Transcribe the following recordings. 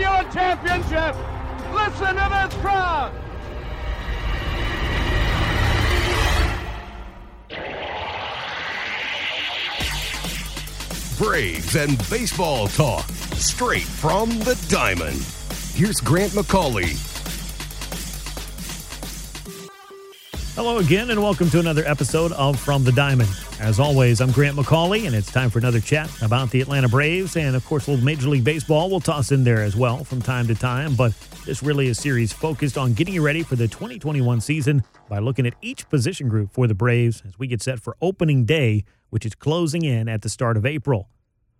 given championship. Listen to this crowd. Braves and baseball talk straight from the diamond. Here's Grant McCauley. Hello again, and welcome to another episode of From the Diamond. As always, I'm Grant McCauley, and it's time for another chat about the Atlanta Braves, and of course, little Major League Baseball we'll toss in there as well from time to time. But this really is a series focused on getting you ready for the 2021 season by looking at each position group for the Braves as we get set for opening day, which is closing in at the start of April.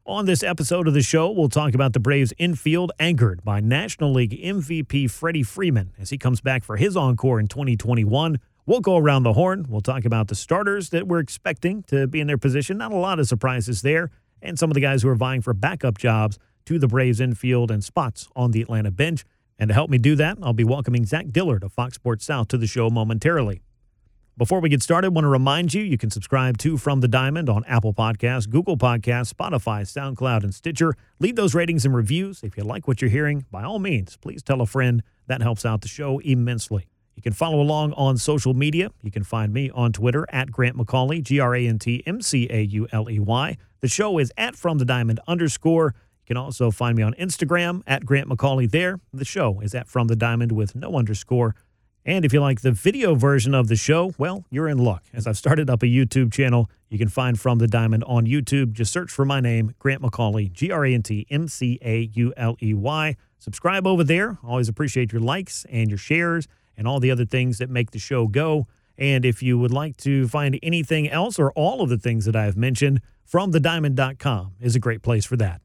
On this episode of the show, we'll talk about the Braves infield anchored by National League MVP Freddie Freeman as he comes back for his encore in 2021. We'll go around the horn. We'll talk about the starters that we're expecting to be in their position. Not a lot of surprises there. And some of the guys who are vying for backup jobs to the Braves infield and spots on the Atlanta bench. And to help me do that, I'll be welcoming Zach Dillard of Fox Sports South to the show momentarily. Before we get started, I want to remind you you can subscribe to From the Diamond on Apple Podcasts, Google Podcasts, Spotify, SoundCloud, and Stitcher. Leave those ratings and reviews. If you like what you're hearing, by all means, please tell a friend. That helps out the show immensely. You can follow along on social media. You can find me on Twitter at Grant McCauley, G R A N T M C A U L E Y. The show is at From the Diamond underscore. You can also find me on Instagram at Grant McCauley there. The show is at From the Diamond with no underscore. And if you like the video version of the show, well, you're in luck. As I've started up a YouTube channel, you can find From the Diamond on YouTube. Just search for my name, Grant McCauley, G R A N T M C A U L E Y. Subscribe over there. Always appreciate your likes and your shares and all the other things that make the show go. And if you would like to find anything else or all of the things that I have mentioned, FromTheDiamond.com is a great place for that.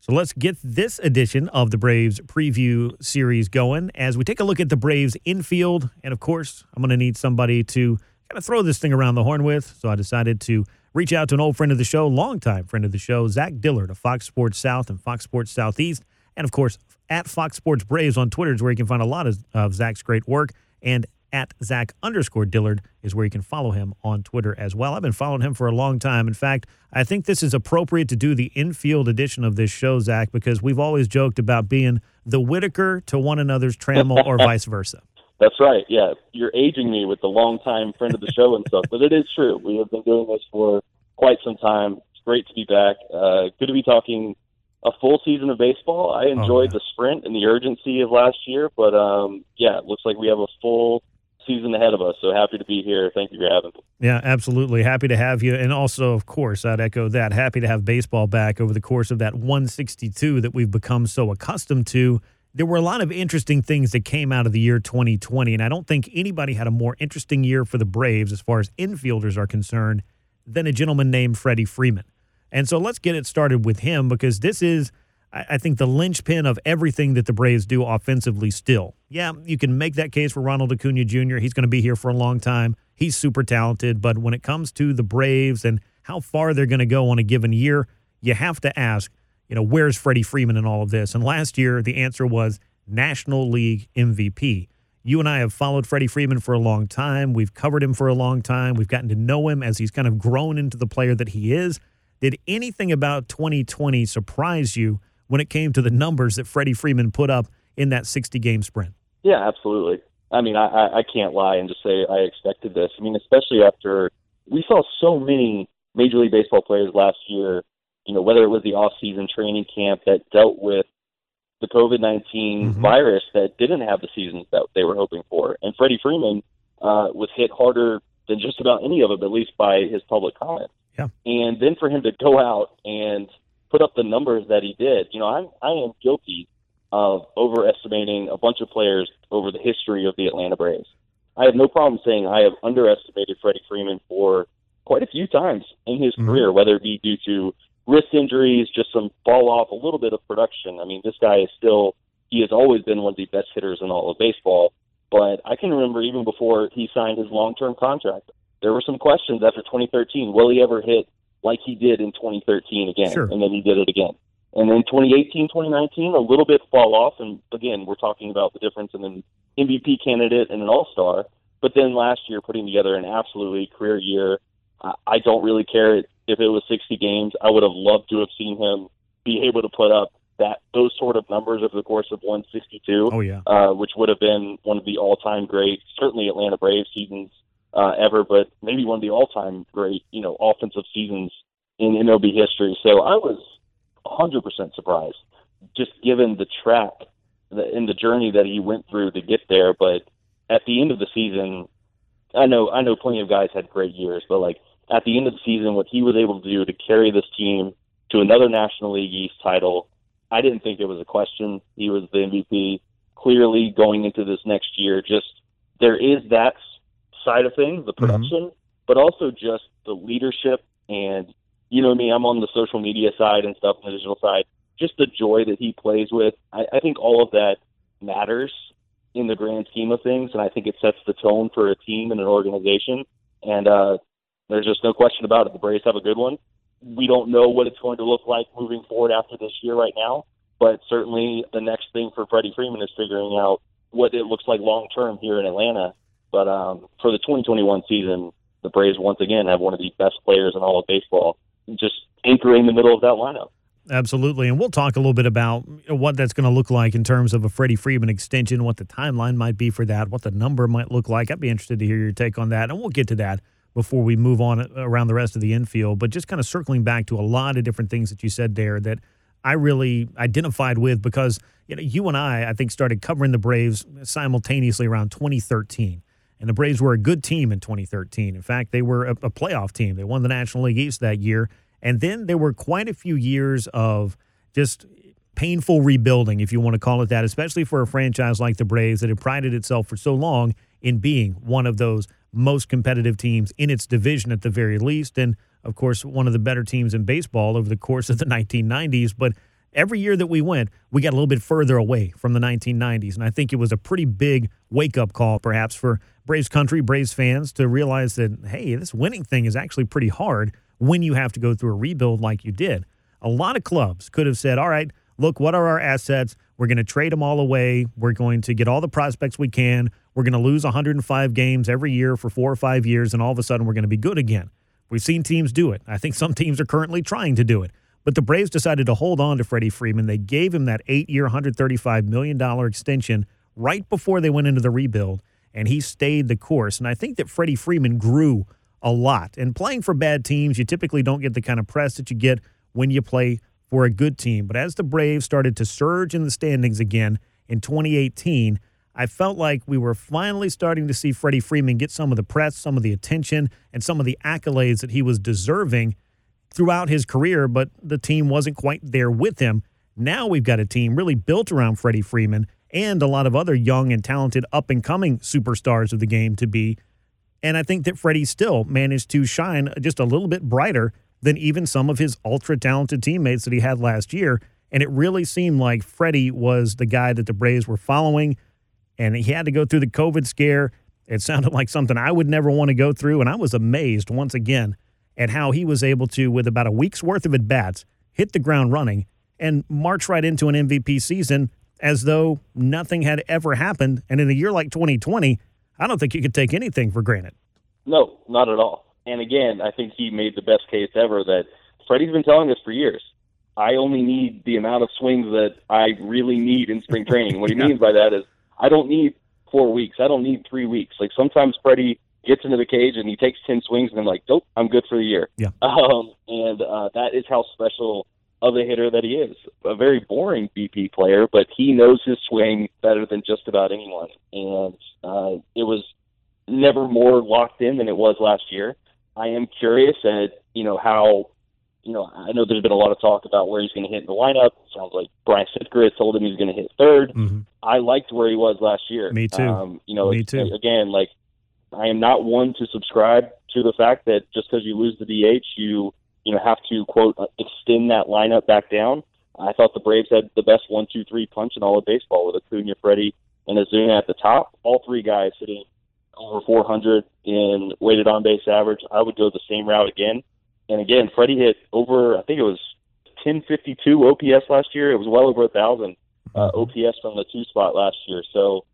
So let's get this edition of the Braves preview series going as we take a look at the Braves infield. And of course, I'm going to need somebody to kind of throw this thing around the horn with. So I decided to reach out to an old friend of the show, longtime friend of the show, Zach Dillard of Fox Sports South and Fox Sports Southeast. And of course, at Fox Sports Braves on Twitter is where you can find a lot of, of Zach's great work. And at Zach underscore Dillard is where you can follow him on Twitter as well. I've been following him for a long time. In fact, I think this is appropriate to do the infield edition of this show, Zach, because we've always joked about being the Whitaker to one another's Trammell or vice versa. That's right. Yeah, you're aging me with the longtime friend of the show and stuff, but it is true. We have been doing this for quite some time. It's great to be back. Uh, good to be talking a full season of baseball. I enjoyed yeah. the sprint and the urgency of last year, but um, yeah, it looks like we have a full season ahead of us. So happy to be here. Thank you for having me. Yeah, absolutely. Happy to have you. And also, of course, I'd echo that. Happy to have baseball back over the course of that 162 that we've become so accustomed to. There were a lot of interesting things that came out of the year 2020, and I don't think anybody had a more interesting year for the Braves as far as infielders are concerned than a gentleman named Freddie Freeman. And so let's get it started with him because this is, I think, the linchpin of everything that the Braves do offensively still. Yeah, you can make that case for Ronald Acuna Jr. He's going to be here for a long time. He's super talented. But when it comes to the Braves and how far they're going to go on a given year, you have to ask, you know, where's Freddie Freeman in all of this? And last year, the answer was National League MVP. You and I have followed Freddie Freeman for a long time. We've covered him for a long time. We've gotten to know him as he's kind of grown into the player that he is. Did anything about 2020 surprise you when it came to the numbers that Freddie Freeman put up in that 60 game sprint? Yeah, absolutely. I mean, I, I can't lie and just say I expected this. I mean, especially after we saw so many Major League Baseball players last year, you know, whether it was the off-season training camp that dealt with the COVID 19 Mhm. virus that didn't have the seasons that they were hoping for. And Freddie Freeman uh, was hit harder than just about any of them, at least by his public comments. Yeah. And then for him to go out and put up the numbers that he did, you know, I, I am guilty of overestimating a bunch of players over the history of the Atlanta Braves. I have no problem saying I have underestimated Freddie Freeman for quite a few times in his Mhm. career, whether it be due to wrist injuries, just some fall off, a little bit of production. I mean, this guy is still he has always been one of the best hitters in all of baseball. But I can remember even before he signed his long-term contract, there were some questions after 2013. Will he ever hit like he did in 2013 again? Sure. And then he did it again. And then 2018, 2019, a little bit fall off. And again, we're talking about the difference in an MVP candidate and an All Star. But then last year, putting together an absolutely career year. I don't really care if it was 60 games. I would have loved to have seen him be able to put up that those sort of numbers over the course of 162, Oh yeah. uh, which would have been one of the all-time great, certainly Atlanta Braves seasons uh, ever, but maybe one of the all-time great, you know, offensive seasons in MLB history. So I was 100% surprised, just given the track and the journey that he went through to get there. But at the end of the season, I know I know plenty of guys had great years, but like at the end of the season, what he was able to do to carry this team to another National League East title, I didn't think it was a question. He was the MVP. Clearly, going into this next year, just there is that side of things, the production, but also just the leadership and you know me, I'm on the social media side and stuff, the digital side. Just the joy that he plays with. I, I think all of that matters in the grand scheme of things, and I think it sets the tone for a team and an organization. And uh, there's just no question about it. The Braves have a good one. We don't know what it's going to look like moving forward after this year right now, but certainly the next thing for Freddie Freeman is figuring out what it looks like long term here in Atlanta. But um, for the 2021 season, the Braves once again have one of the best players in all of baseball, just anchoring the middle of that lineup. Absolutely. And we'll talk a little bit about what that's going to look like in terms of a Freddie Freeman extension, what the timeline might be for that, what the number might look like. I'd be interested to hear your take on that. And we'll get to that before we move on around the rest of the infield. But just kind of circling back to a lot of different things that you said there that I really identified with because you know you and I I think started covering the Braves simultaneously around 2013. And the Braves were a good team in 2013. In fact, they were a, a playoff team. They won the National League East that year. And then there were quite a few years of just painful rebuilding, if you want to call it that, especially for a franchise like the Braves that had prided itself for so long in being one of those most competitive teams in its division at the very least. And of course, one of the better teams in baseball over the course of the 1990s. But every year that we went, we got a little bit further away from the 1990s. And I think it was a pretty big wake up call, perhaps, for Braves country, Braves fans to realize that, hey, this winning thing is actually pretty hard when you have to go through a rebuild like you did. A lot of clubs could have said, all right, look, what are our assets? We're going to trade them all away. We're going to get all the prospects we can. We're going to lose 105 games every year for four or five years, and all of a sudden we're going to be good again. We've seen teams do it. I think some teams are currently trying to do it. But the Braves decided to hold on to Freddie Freeman. They gave him that eight year, $135 million extension right before they went into the rebuild, and he stayed the course. And I think that Freddie Freeman grew a lot. And playing for bad teams, you typically don't get the kind of press that you get when you play for a good team. But as the Braves started to surge in the standings again in 2018, I felt like we were finally starting to see Freddie Freeman get some of the press, some of the attention, and some of the accolades that he was deserving throughout his career, but the team wasn't quite there with him. Now we've got a team really built around Freddie Freeman and a lot of other young and talented up and coming superstars of the game to be. And I think that Freddie still managed to shine just a little bit brighter than even some of his ultra talented teammates that he had last year. And it really seemed like Freddie was the guy that the Braves were following. And he had to go through the COVID scare. It sounded like something I would never want to go through. And I was amazed once again at how he was able to, with about a week's worth of at bats, hit the ground running and march right into an MVP season as though nothing had ever happened. And in a year like 2020, I don't think you could take anything for granted. No, not at all. And again, I think he made the best case ever that Freddie's been telling us for years. I only need the amount of swings that I really need in spring training. what he Yeah. means by that is I don't need four weeks. I don't need three weeks. Like sometimes Freddie gets into the cage and he takes ten swings and then like, nope, I'm good for the year. Yeah. Um, and uh, that is how special of a hitter that he is. A very boring BP player, but he knows his swing better than just about anyone. And uh, it was never more locked in than it was last year. I am curious at you know how you know I know there's been a lot of talk about where he's going to hit in the lineup. sounds like Brian Snitker has told him he's going to hit 3rd Mhm. I liked where he was last year. Me too. Um, you know, Me too. Again, like I am not one to subscribe to the fact that just because you lose the DH, you you know have to quote uh, extend that lineup back down. I thought the Braves had the best one, two, three punch in all of baseball with Acuna, Freddie, and Ozuna at the top. All three guys hitting over 400 in weighted on base average. I would go the same route again. And again, Freddie hit over, I think it was 1052 OPS last year. It was well over a thousand uh, OPS from the two spot last year. So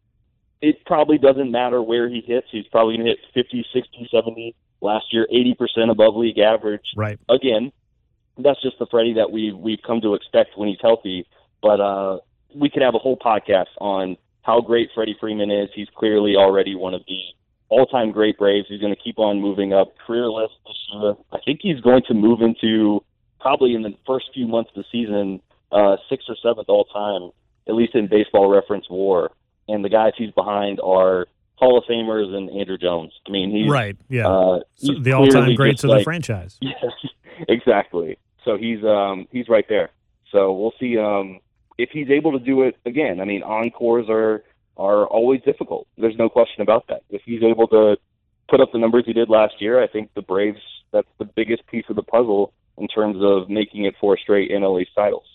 it probably doesn't matter where he hits. He's probably going to hit 50, 60, 70 last year, 80% above league average. Right. Again, that's just the Freddie that we we've come to expect when he's healthy. But uh, we could have a whole podcast on how great Freddie Freeman is. He's clearly already one of the all-time great Braves. He's going to keep on moving up career list this year. I think he's going to move into probably in the first few months of the season, uh, sixth or seventh all-time, at least in Baseball Reference WAR. And the guys he's behind are Hall of Famers and Andruw Jones. I mean, he's right. Yeah, uh, so the all-time greats of the franchise. Yes, exactly. So he's um he's right there. So we'll see um if he's able to do it again. I mean, encores are are always difficult. There's no question about that. If he's able to put up the numbers he did last year, I think the Braves that's the biggest piece of the puzzle in terms of making it four straight NL East titles.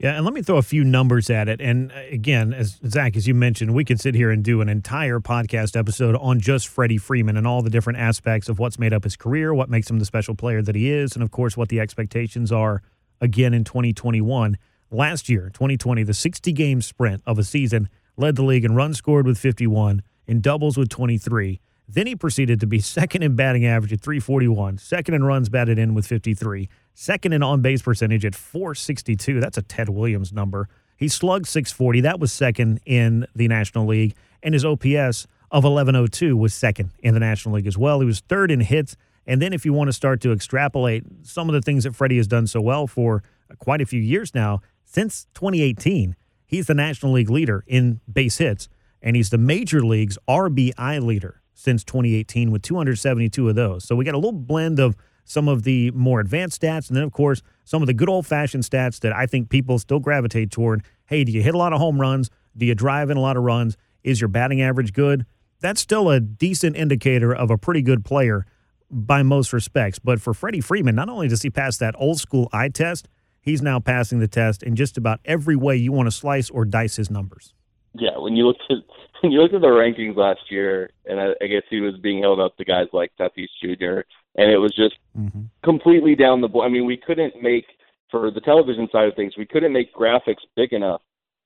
Yeah, and let me throw a few numbers at it. And uh, again, as Zach, as you mentioned, we could sit here and do an entire podcast episode on just Freddie Freeman and all the different aspects of what's made up his career, what makes him the special player that he is, and of course, what the expectations are again in 2021. Last year, 2020, the 60 game sprint of a season led the league in runs scored with 51, in doubles with 23. Then he proceeded to be second in batting average at 341, second in runs batted in with 53, second in on base percentage at 462. That's a Ted Williams number. He slugged 640. That was second in the National League. And his OPS of 1102 was second in the National League as well. He was third in hits. And then if you want to start to extrapolate some of the things that Freddie has done so well for quite a few years now, since 2018, he's the National League leader in base hits, and he's the Major League's RBI leader since 2018 with 272 of those. So we got a little blend of some of the more advanced stats, and then, of course, some of the good old fashioned stats that I think people still gravitate toward. Hey, do you hit a lot of home runs? Do you drive in a lot of runs? Is your batting average good? That's still a decent indicator of a pretty good player by most respects. But for Freddie Freeman, not only does he pass that old school eye test, he's now passing the test in just about every way you want to slice or dice his numbers. Yeah, when you look at you look at the rankings last year, and I, I guess he was being held up to guys like Tatis Jr. and it was just Mm-hmm. completely down the board. I mean, we couldn't make for the television side of things, we couldn't make graphics big enough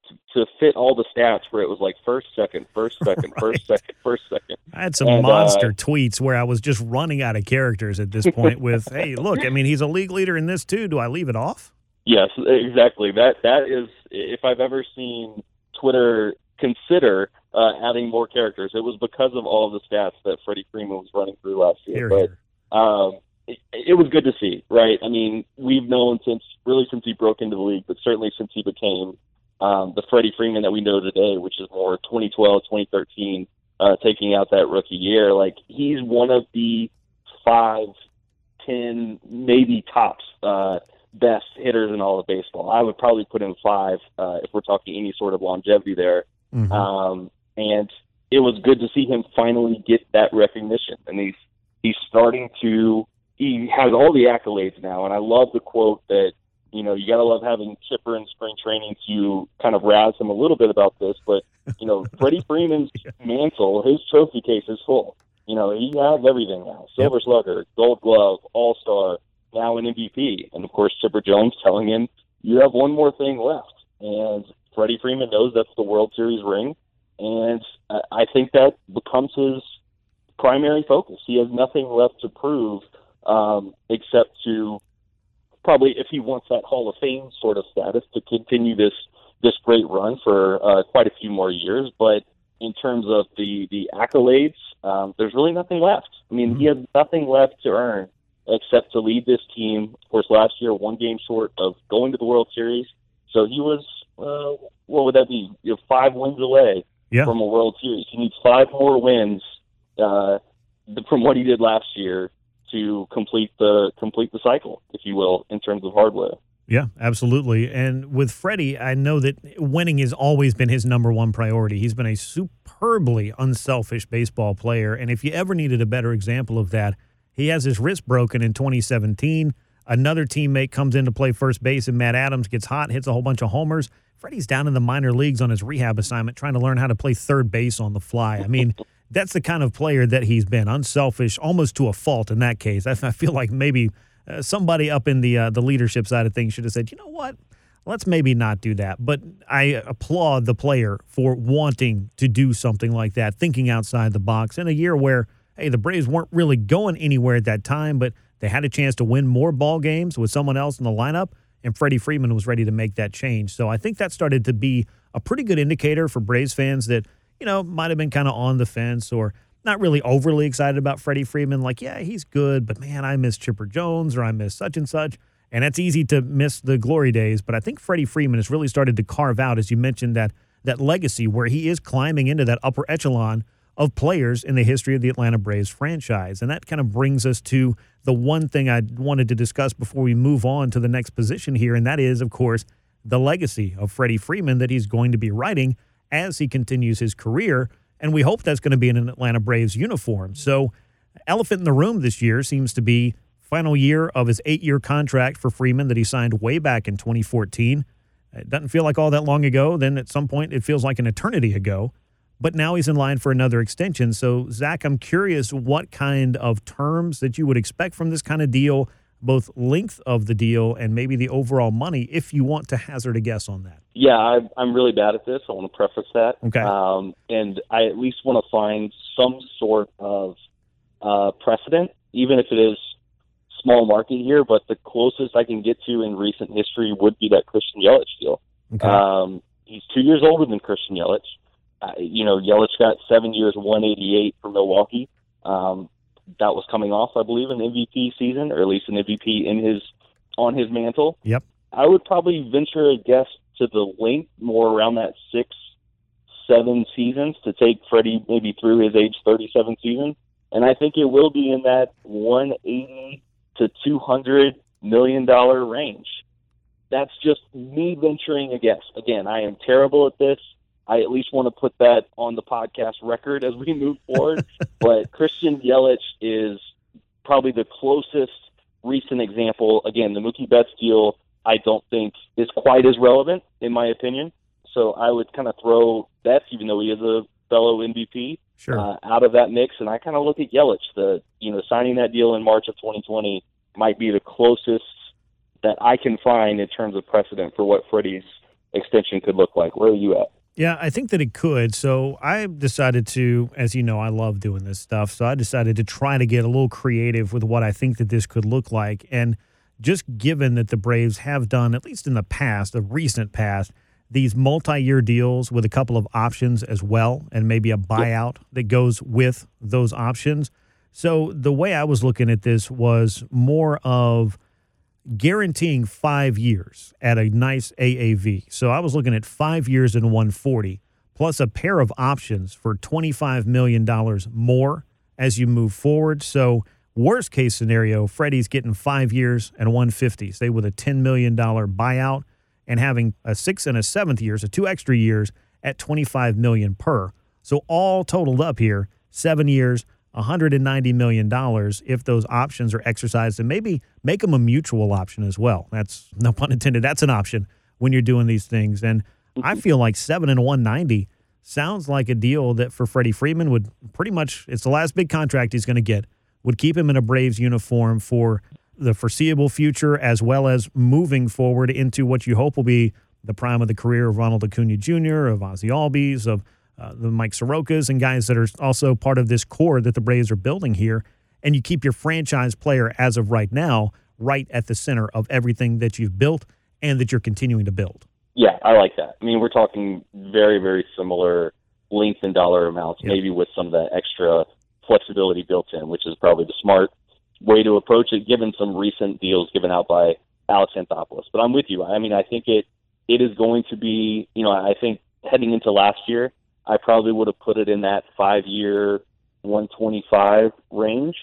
to, to fit all the stats where it was like first, second, first, second, first, second, first, second. I had some And, uh, monster tweets where I was just running out of characters at this point with, hey, look, I mean, he's a league leader in this too. Do I leave it off? Yes, exactly. That that is if I've ever seen Twitter consider uh, adding more characters, it was because of all of the stats that Freddie Freeman was running through last year. Here, but here. um, it, it was good to see, right? I mean, we've known since really since he broke into the league, but certainly since he became um, the Freddie Freeman that we know today, which is more 2012, 2013, uh, taking out that rookie year. Like he's one of the five, ten, maybe tops uh, best hitters in all of baseball. I would probably put him five uh, if we're talking any sort of longevity there. Mhm. Um, and it was good to see him finally get that recognition. And he's he's starting to he has all the accolades now. And I love the quote that you know you got to love having Chipper in spring training to kind of razz him a little bit about this. But you know Freddie Freeman's mantle, his trophy case is full. You know he has everything now: Silver Slugger, Gold Glove, All Star, now an MVP, and of course Chipper Jones telling him you have one more thing left. And Freddie Freeman knows that's the World Series ring, and I think that becomes his primary focus. He has nothing left to prove um, except to probably, if he wants that Hall of Fame sort of status, to continue this this great run for uh, quite a few more years. But in terms of the the accolades, um, there's really nothing left. I mean, he has nothing left to earn except to lead this team. Of course, last year one game short of going to the World Series, so he was uh, what would that be? You know, five wins away Yeah. from a World Series. He needs five more wins uh, from what he did last year to complete the complete the cycle, if you will, in terms of hardware. Yeah, absolutely. And with Freddie, I know that winning has always been his number one priority. He's been a superbly unselfish baseball player. And if you ever needed a better example of that, he has his wrist broken in 2017. Another teammate comes in to play first base, and Matt Adams gets hot, hits a whole bunch of homers. Freddie's down in the minor leagues on his rehab assignment, trying to learn how to play third base on the fly. I mean, that's the kind of player that he's been, unselfish, almost to a fault in that case. I, I feel like maybe uh, somebody up in the uh, the leadership side of things should have said, you know what, let's maybe not do that. But I applaud the player for wanting to do something like that, thinking outside the box in a year where, hey, the Braves weren't really going anywhere at that time, but they had a chance to win more ball games with someone else in the lineup, and Freddie Freeman was ready to make that change. So I think that started to be a pretty good indicator for Braves fans that, you know, might have been kind of on the fence or not really overly excited about Freddie Freeman. Like, yeah, he's good, but man, I miss Chipper Jones or I miss such and such. And it's easy to miss the glory days, but I think Freddie Freeman has really started to carve out, as you mentioned, that that legacy where he is climbing into that upper echelon of players in the history of the Atlanta Braves franchise. And that kind of brings us to the one thing I wanted to discuss before we move on to the next position here, and that is, of course, the legacy of Freddie Freeman that he's going to be writing as he continues his career. And we hope that's going to be in an Atlanta Braves uniform. So, elephant in the room this year seems to be final year of his eight year contract for Freeman that he signed way back in 2014. It doesn't feel like all that long ago. Then at some point, it feels like an eternity ago but now he's in line for another extension. So, Zach, I'm curious what kind of terms that you would expect from this kind of deal, both length of the deal and maybe the overall money, if you want to hazard a guess on that. Yeah, I, I'm really bad at this. I want to preface that. Okay. Um, and I at least want to find some sort of uh, precedent, even if it is small market here. But the closest I can get to in recent history would be that Christian Yelich deal. Okay. Um, he's two years older than Christian Yelich you know, Yelich got seven years, 188 for Milwaukee. Um, that was coming off, I believe, an MVP season, or at least an MVP in his on his mantle. Yep. I would probably venture a guess to the length, more around that six, seven seasons to take Freddie maybe through his age 37 season, and I think it will be in that 180 to 200 million dollar range. That's just me venturing a guess. Again, I am terrible at this. I at least want to put that on the podcast record as we move forward. but Christian Yelich is probably the closest recent example. Again, the Mookie Betts deal, I don't think is quite as relevant in my opinion. So I would kind of throw Betts, even though he is a fellow MVP, sure. uh, out of that mix, and I kind of look at Yelich. The you know signing that deal in March of 2020 might be the closest that I can find in terms of precedent for what Freddie's extension could look like. Where are you at? Yeah, I think that it could. So I decided to, as you know, I love doing this stuff. So I decided to try to get a little creative with what I think that this could look like. And just given that the Braves have done, at least in the past, the recent past, these multi year deals with a couple of options as well, and maybe a buyout that goes with those options. So the way I was looking at this was more of guaranteeing five years at a nice AAV. So I was looking at five years and 140 plus a pair of options for $25 million more as you move forward. So worst case scenario, Freddie's getting five years and 150, say with a $10 million buyout and having a six and a seventh year, so two extra years at 25 million per. So all totaled up here, seven years, 190 million dollars if those options are exercised and maybe make them a mutual option as well. That's no pun intended. That's an option when you're doing these things. And I mm-hmm. feel like 7 and 190 sounds like a deal that for Freddie Freeman would pretty much it's the last big contract he's going to get. Would keep him in a Braves uniform for the foreseeable future as well as moving forward into what you hope will be the prime of the career of Ronald Acuna Jr., of Ozzie Albies, of uh, the Mike Sorokas and guys that are also part of this core that the Braves are building here. And you keep your franchise player as of right now right at the center of everything that you've built and that you're continuing to build. Yeah, I like that. I mean, we're talking very, very similar length and dollar amounts, maybe with some of that extra flexibility built in, which is probably the smart way to approach it, given some recent deals given out by Alex Anthopoulos. But I'm with you. I mean, I think it it is going to be, you know, I think heading into last year, I probably would have put it in that five year, 125 range.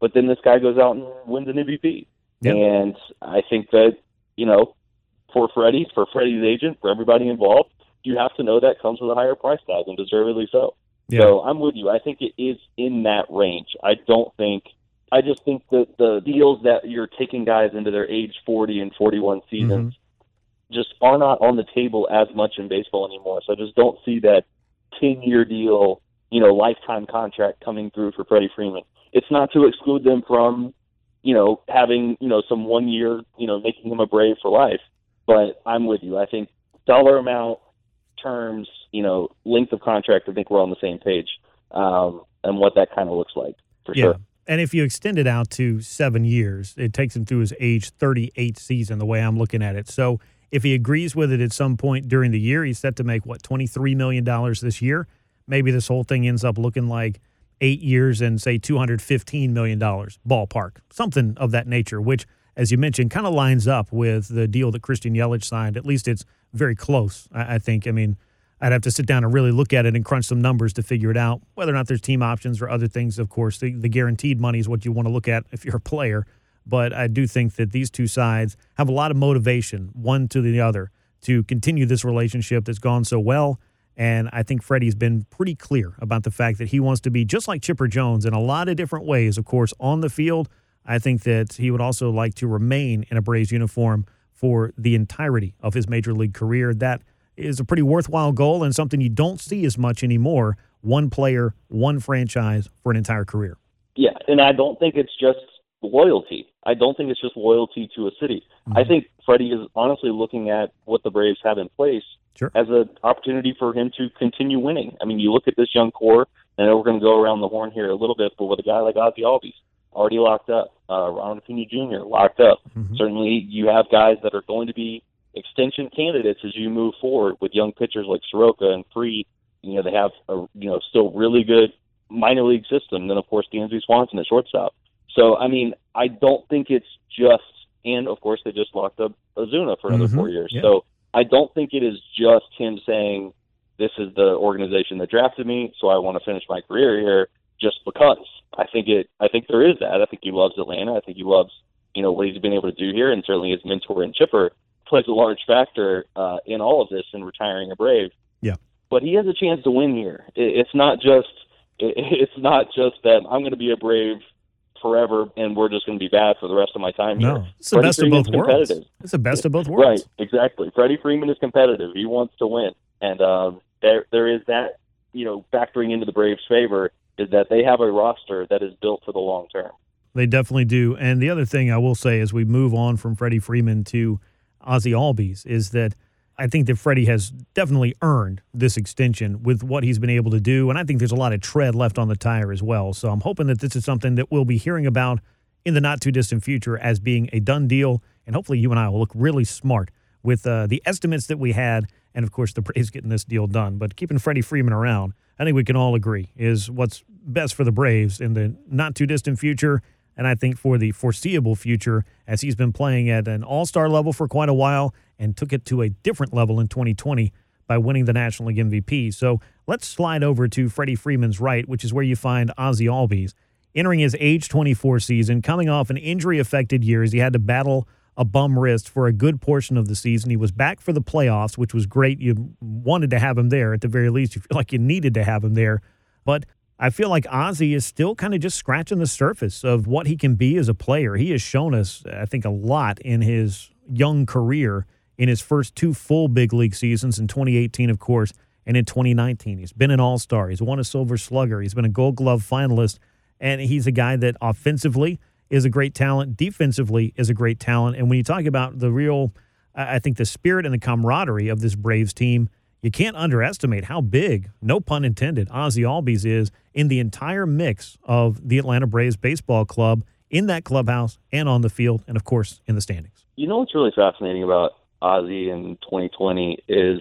But then this guy goes out and wins an MVP. Yep. And I think that, you know, for Freddie, for Freddie's agent, for everybody involved, you have to know that comes with a higher price tag, and deservedly so. Yeah. So I'm with you. I think it is in that range. I don't think I just think that the deals that you're taking guys into their age 40 and 41 mm-hmm. seasons just are not on the table as much in baseball anymore. So I just don't see that 10 year deal, you know, lifetime contract coming through for Freddie Freeman. It's not to exclude them from, you know, having, you know, some one year, you know, making him a Brave for life. But I'm with you. I think dollar amount, terms, you know, length of contract, I think we're on the same page um, and what that kind of looks like for Yeah. sure. And if you extend it out to seven years, it takes him through his age 38 season, the way I'm looking at it. So if he agrees with it at some point during the year, he's set to make, what, $23 million this year? Maybe this whole thing ends up looking like eight years and, say, $215 million ballpark, something of that nature, which, as you mentioned, kind of lines up with the deal that Christian Yelich signed. At least it's very close, I, I think. I mean, I'd have to sit down and really look at it and crunch some numbers to figure it out. Whether or not there's team options or other things, of course, the, the guaranteed money is what you want to look at if you're a player. But I do think that these two sides have a lot of motivation, one to the other, to continue this relationship that's gone so well. And I think Freddie's been pretty clear about the fact that he wants to be just like Chipper Jones in a lot of different ways. Of course, on the field, I think that he would also like to remain in a Braves uniform for the entirety of his major league career. That is a pretty worthwhile goal and something you don't see as much anymore. One player, one franchise for an entire career. Yeah, and I don't think it's just loyalty. I don't think it's just loyalty to a city. I think Freddie is honestly looking at what the Braves have in place Sure. as an opportunity for him to continue winning. I mean, you look at this young core, and we're going to go around the horn here a little bit, but with a guy like Ozzie Albies already locked up, uh, Ronald Acuna Jr. locked up. Certainly, you have guys that are going to be extension candidates as you move forward with young pitchers like Soroka and Fried. You know, they have a you know still really good minor league system. Then of course Dansby Swanson at shortstop. So I mean, I don't think it's just and of course they just locked up Ozuna for another Mhm. four years. Yeah. So I don't think it is just him saying this is the organization that drafted me, so I want to finish my career here just because. I think it. I think there is that. I think he loves Atlanta. I think he loves you know what he's been able to do here, and certainly his mentor and Chipper plays a large factor uh, in all of this in retiring a Brave. Yeah. But he has a chance to win here. It, it's not just. It, it's not just that I'm going to be a Brave forever, and we're just going to be bad for the rest of my time No, here. it's the Freddie best of Freeman's both worlds. It's the best of both worlds. Right, exactly. Freddie Freeman is competitive. He wants to win, and um, there there is that you know factoring into the Braves' favor is that they have a roster that is built for the long term. They definitely do. And the other thing I will say as we move on from Freddie Freeman to Ozzie Albies is that I think that Freddie has definitely earned this extension with what he's been able to do. And I think there's a lot of tread left on the tire as well. So I'm hoping that this is something that we'll be hearing about in the not too distant future as being a done deal. And hopefully you and I will look really smart with uh, the estimates that we had. And of course, the Braves getting this deal done. But keeping Freddie Freeman around, I think we can all agree is what's best for the Braves in the not too distant future. And I think for the foreseeable future, as he's been playing at an all star level for quite a while and took it to a different level in 2020 by winning the National League MVP. So let's slide over to Freddie Freeman's right, which is where you find Ozzie Albies. Entering his age 24 season, coming off an injury affected year as he had to battle a bum wrist for a good portion of the season. He was back for the playoffs, which was great. You wanted to have him there. At the very least, you feel like you needed to have him there. But I feel like Ozzie is still kind of just scratching the surface of what he can be as a player. He has shown us, I think, a lot in his young career in his first two full big league seasons in 2018, of course, and in 2019. He's been an all star. He's won a silver slugger. He's been a gold glove finalist. And he's a guy that offensively is a great talent, defensively is a great talent. And when you talk about the real, I think, the spirit and the camaraderie of this Braves team, you can't underestimate how big, no pun intended, Ozzie Albies is in the entire mix of the Atlanta Braves baseball club in that clubhouse and on the field, and of course in the standings. You know what's really fascinating about Ozzie in 2020 is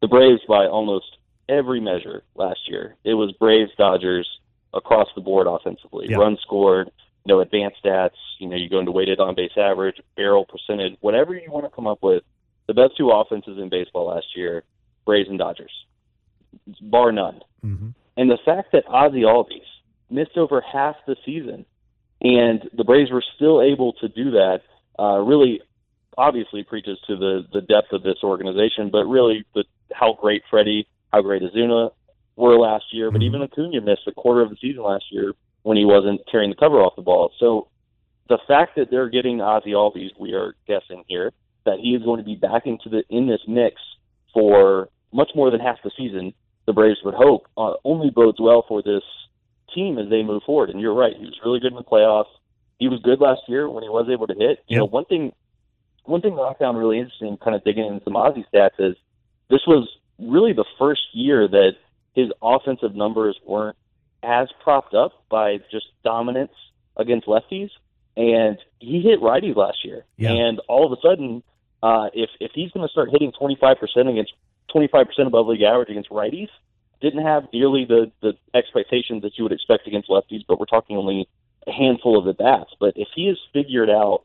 the Braves by almost every measure last year. It was Braves Dodgers across the board offensively. Yeah. Runs scored, you know, advanced stats, you know, you go into weighted on base average, barrel percentage, whatever you want to come up with. The best two offenses in baseball last year, Braves and Dodgers. Bar none. Mm-hmm. And the fact that Ozzie Albies missed over half the season and the Braves were still able to do that uh, really obviously preaches to the, the depth of this organization, but really the, how great Freddie, how great Ozuna were last year. But Mhm. even Acuna missed a quarter of the season last year when he wasn't tearing the cover off the ball. So the fact that they're getting Ozzy Albies, we are guessing here that he is going to be back into the in this mix for much more than half the season. The Braves would hope uh, only bodes well for this team as they move forward. And you're right, he was really good in the playoffs. He was good last year when he was able to hit. You Yep. know, one thing, one thing that I found really interesting, kind of digging into some Ozzie stats, is this was really the first year that his offensive numbers weren't as propped up by just dominance against lefties. And he hit righties last year. Yeah. And all of a sudden, uh, if if he's going to start hitting 25% against 25% above league average against righties, didn't have nearly the the expectations that you would expect against lefties. But we're talking only a handful of at bats. But if he has figured out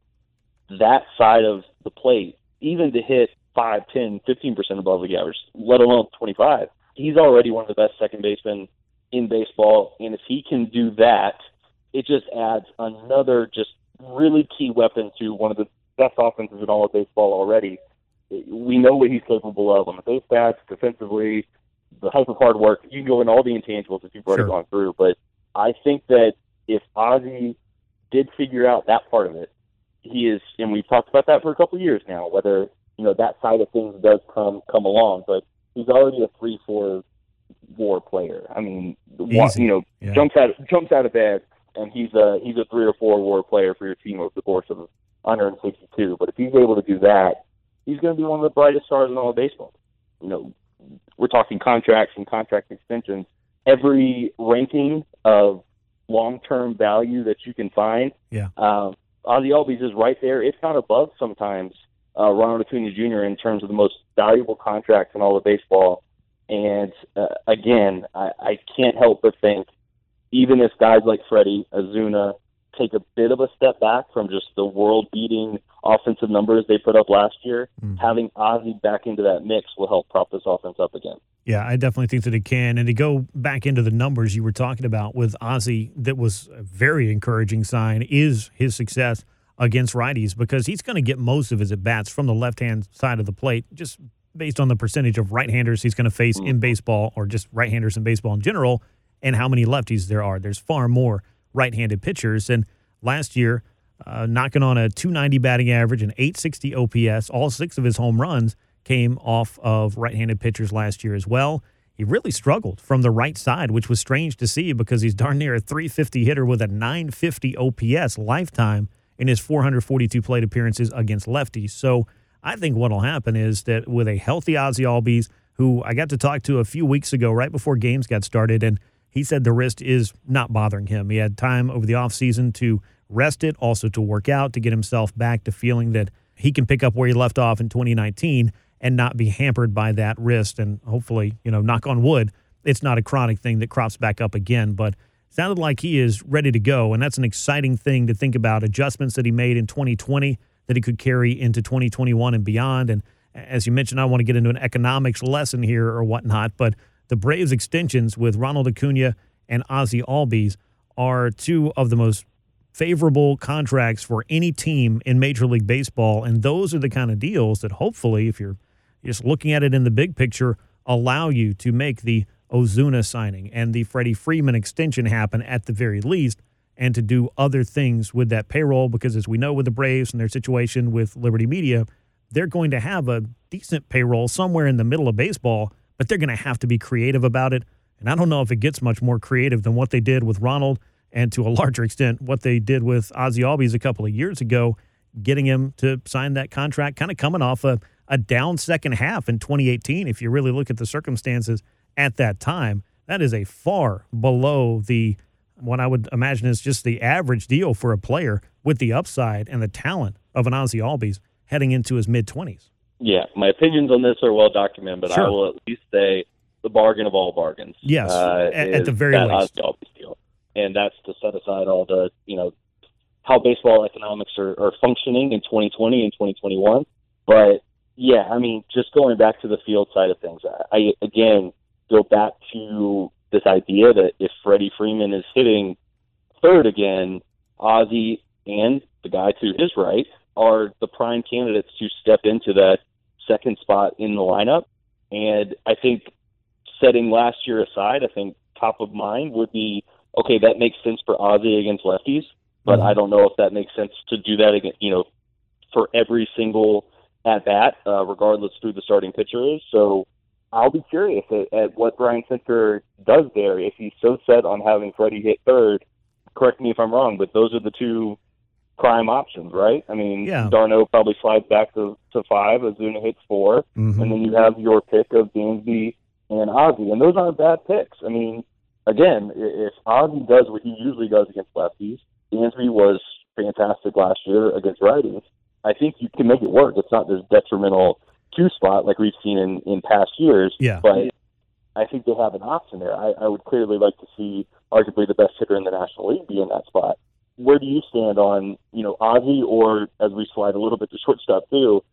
that side of the plate, even to hit 5, 10, 15% above league average, let alone 25, he's already one of the best second basemen in baseball. And if he can do that, it just adds another just really key weapon to one of the best offenses in all of baseball already. We know what he's capable of on the base paths, defensively, the type of hard work. You can go into all the intangibles that you've already Sure. gone through, but I think that if Ozzie did figure out that part of it, he is, and we've talked about that for a couple of years now. Whether you know that side of things does come come along, but he's already a three four WAR player. I mean, Easy. you know, Yeah. jumps out jumps out of bed, and he's a he's a three or four WAR player for your team over the course of 162. But if he's able to do that, he's going to be one of the brightest stars in all of baseball. You know, we're talking contracts and contract extensions. Every ranking of long-term value that you can find, Yeah. um, Ozzie Albies is right there. It's not above sometimes uh, Ronald Acuna Jr. in terms of the most valuable contracts in all of baseball. And uh, again, I, I can't help but think, even if guys like Freddie Ozuna take a bit of a step back from just the world-beating offensive numbers they put up last year, Mhm. having Ozzie back into that mix will help prop this offense up again. Yeah, I definitely think that it can. And to go back into the numbers you were talking about with Ozzie, that was a very encouraging sign, is his success against righties because he's going to get most of his at bats from the left hand side of the plate, just based on the percentage of right handers he's going to face in baseball or just right handers in baseball in general and how many lefties there are. There's far more right handed pitchers. And last year, uh, knocking on a 290 batting average and 860 OPS. All six of his home runs came off of right handed pitchers last year as well. He really struggled from the right side, which was strange to see because he's darn near a 350 hitter with a 950 OPS lifetime in his 442 plate appearances against lefties. So I think what'll happen is that with a healthy Ozzie Albies, who I got to talk to a few weeks ago, right before games got started, and he said the wrist is not bothering him. He had time over the offseason to rest it, also to work out, to get himself back to feeling that he can pick up where he left off in 2019 and not be hampered by that wrist. And hopefully, you know, knock on wood, it's not a chronic thing that crops back up again. But sounded like he is ready to go. And that's an exciting thing to think about. Adjustments that he made in 2020 that he could carry into 2021 and beyond. And as you mentioned, I want to get into an economics lesson here or whatnot, but the Braves extensions with Ronald Acuna and Ozzie Albies are two of the most favorable contracts for any team in Major League Baseball. And those are the kind of deals that hopefully, if you're just looking at it in the big picture, allow you to make the Ozuna signing and the Freddie Freeman extension happen at the very least, and to do other things with that payroll. Because as we know with the Braves and their situation with Liberty Media, they're going to have a decent payroll somewhere in the middle of baseball, but they're going to have to be creative about it. And I don't know if it gets much more creative than what they did with Ronald and to a larger extent what they did with Ozzie Albies a couple of years ago, getting him to sign that contract, kind of coming off a, a down second half in 2018. If you really look at the circumstances at that time, that is a far below the what I would imagine is just the average deal for a player with the upside and the talent of an Ozzie Albies heading into his mid 20s. Yeah, my opinions on this are well documented, but Sure. I will at least say the bargain of all bargains. Yes, uh, at- at the very least. Ozzie Albies deal, and that's to set aside all the you know how baseball economics are, are functioning in 2020 and 2021. But yeah, I mean, just going back to the field side of things, I, I again go back to this idea that if Freddie Freeman is hitting third again, Ozzie and the guy to his right are the prime candidates to step into that second spot in the lineup. And I think setting last year aside, I think top of mind would be okay, that makes sense for Ozzie against lefties, but Mhm. I don't know if that makes sense to do that again, you know, for every single at bat, uh, regardless who the starting pitcher is. So I'll be curious at, at what Brian Snitker does there. If he's so set on having Freddie hit third, correct me if I'm wrong, but those are the two prime options, right? I mean, Yeah. d'Arnaud probably slides back to, to five, Ozuna hits 4 Mhm. and then you have your pick of Dansby and Ozzie, and those aren't bad picks. I mean, again, if Ozzie does what he usually does against lefties, Dansby was fantastic last year against righties. I think you can make it work. It's not this detrimental two spot like we've seen in in past years. Yeah. but I think they have an option there. I, I would clearly like to see arguably the best hitter in the National League be in that spot. Where do you stand on, you know, Ozzie or as we slide a little bit to shortstop too,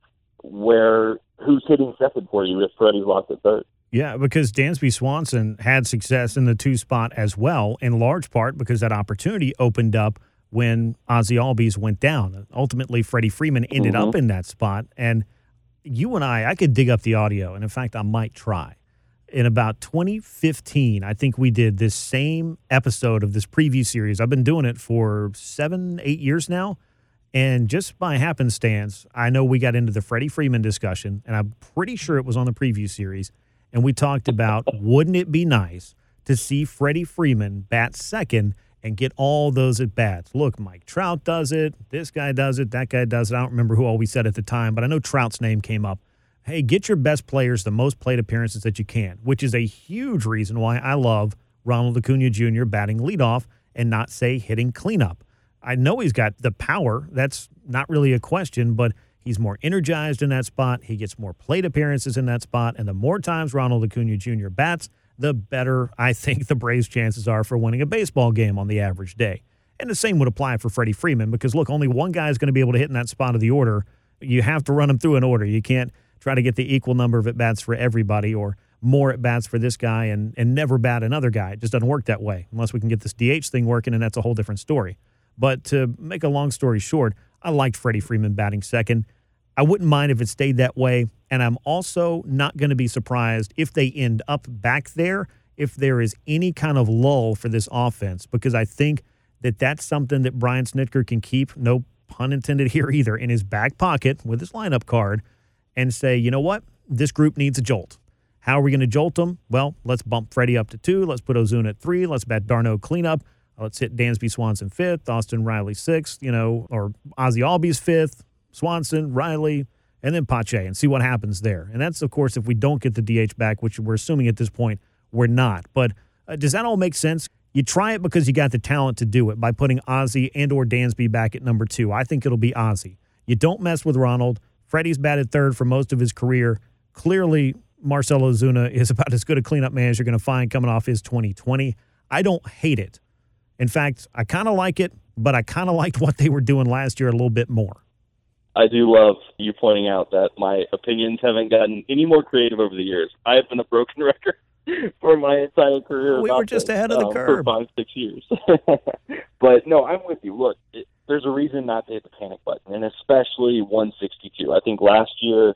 where who's hitting second for you if Freddie's locked at third? Yeah, because Dansby Swanson had success in the two spot as well, in large part because that opportunity opened up when Ozzie Albies went down. Ultimately, Freddie Freeman ended Mhm. up in that spot. And you and I, I could dig up the audio, and in fact, I might try. In about 2015, I think we did this same episode of this preview series. I've been doing it for seven, eight years now. And just by happenstance, I know we got into the Freddie Freeman discussion, and I'm pretty sure it was on the preview series. And we talked about wouldn't it be nice to see Freddie Freeman bat second and get all those at bats? Look, Mike Trout does it. This guy does it. That guy does it. I don't remember who all we said at the time, but I know Trout's name came up. Hey, get your best players the most plate appearances that you can, which is a huge reason why I love Ronald Acuna Jr. batting leadoff and not, say, hitting cleanup. I know he's got the power. That's not really a question, but he's more energized in that spot. He gets more plate appearances in that spot. And the more times Ronald Acuna Jr. bats, the better I think the Braves' chances are for winning a baseball game on the average day. And the same would apply for Freddie Freeman because, look, only one guy is going to be able to hit in that spot of the order. You have to run them through an order. You can't try to get the equal number of at bats for everybody or more at bats for this guy and, and never bat another guy. It just doesn't work that way unless we can get this DH thing working, and that's a whole different story. But to make a long story short, I liked Freddie Freeman batting second. I wouldn't mind if it stayed that way. And I'm also not going to be surprised if they end up back there, if there is any kind of lull for this offense, because I think that that's something that Brian Snitker can keep, no pun intended here either, in his back pocket with his lineup card and say, you know what? This group needs a jolt. How are we going to jolt them? Well, let's bump Freddie up to two. Let's put Ozuna at three. Let's bat d'Arnaud cleanup. Let's hit Dansby Swanson fifth, Austin Riley sixth, you know, or Ozzie Albies fifth, Swanson, Riley, and then Pache and see what happens there. And that's, of course, if we don't get the DH back, which we're assuming at this point we're not. But uh, does that all make sense? You try it because you got the talent to do it by putting Ozzie and or Dansby back at number two. I think it'll be Ozzie. You don't mess with Ronald. Freddie's batted third for most of his career. Clearly, Marcell Ozuna is about as good a cleanup man as you're going to find coming off his 2020. I don't hate it. In fact, I kind of like it, but I kind of liked what they were doing last year a little bit more. I do love you pointing out that my opinions haven't gotten any more creative over the years. I have been a broken record for my entire career. We were just this, ahead of the um, curve. for five, six years. but no, I'm with you. Look, it, there's a reason not to hit the panic button, and especially 162. I think last year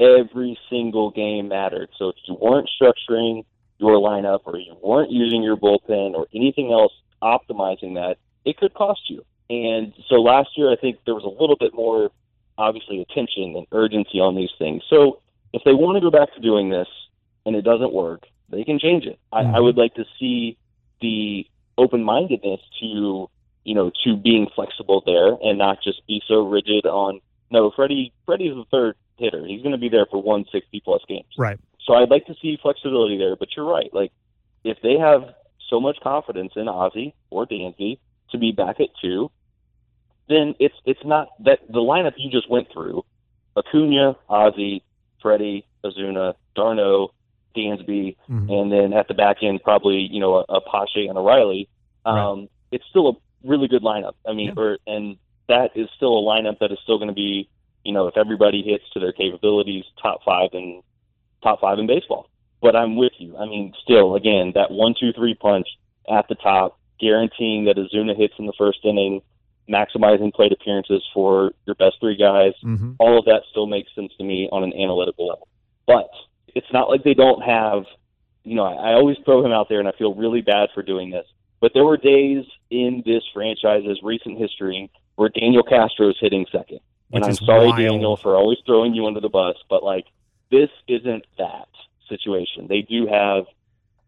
every single game mattered. So if you weren't structuring your lineup or you weren't using your bullpen or anything else optimizing that, it could cost you. And so last year, I think there was a little bit more, obviously, attention and urgency on these things. So if they want to go back to doing this and it doesn't work, they can change it. I, I mm-hmm. would like to see the open-mindedness to, you know, to being flexible there and not just be so rigid on. No, Freddie. Freddie's the third hitter. He's going to be there for 160 plus games. Right. So I'd like to see flexibility there. But you're right. Like if they have so much confidence in Ozzie or Dansby to be back at two, then it's it's not that the lineup you just went through: Acuna, Ozzie, Freddie, Ozuna, d'Arnaud, Dansby, Mhm. and then at the back end probably you know a, a Pache and a Riley. Um, It's still a really good lineup. I mean, Yeah. or, and that is still a lineup that is still going to be you know if everybody hits to their capabilities, top five in top five in baseball. But I'm with you. I mean, still, again, that one, two, three punch at the top, guaranteeing that Ozuna hits in the first inning, maximizing plate appearances for your best three guys. hmm All of that still makes sense to me on an analytical level. But it's not like they don't have, you know, I, I always throw him out there and I feel really bad for doing this, But there were days in this franchise's recent history where Daniel Castro is hitting second. Which and I'm sorry, wild. Daniel, for always throwing you under the bus, but like this isn't that situation. They do have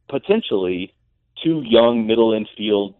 potentially two young middle infield,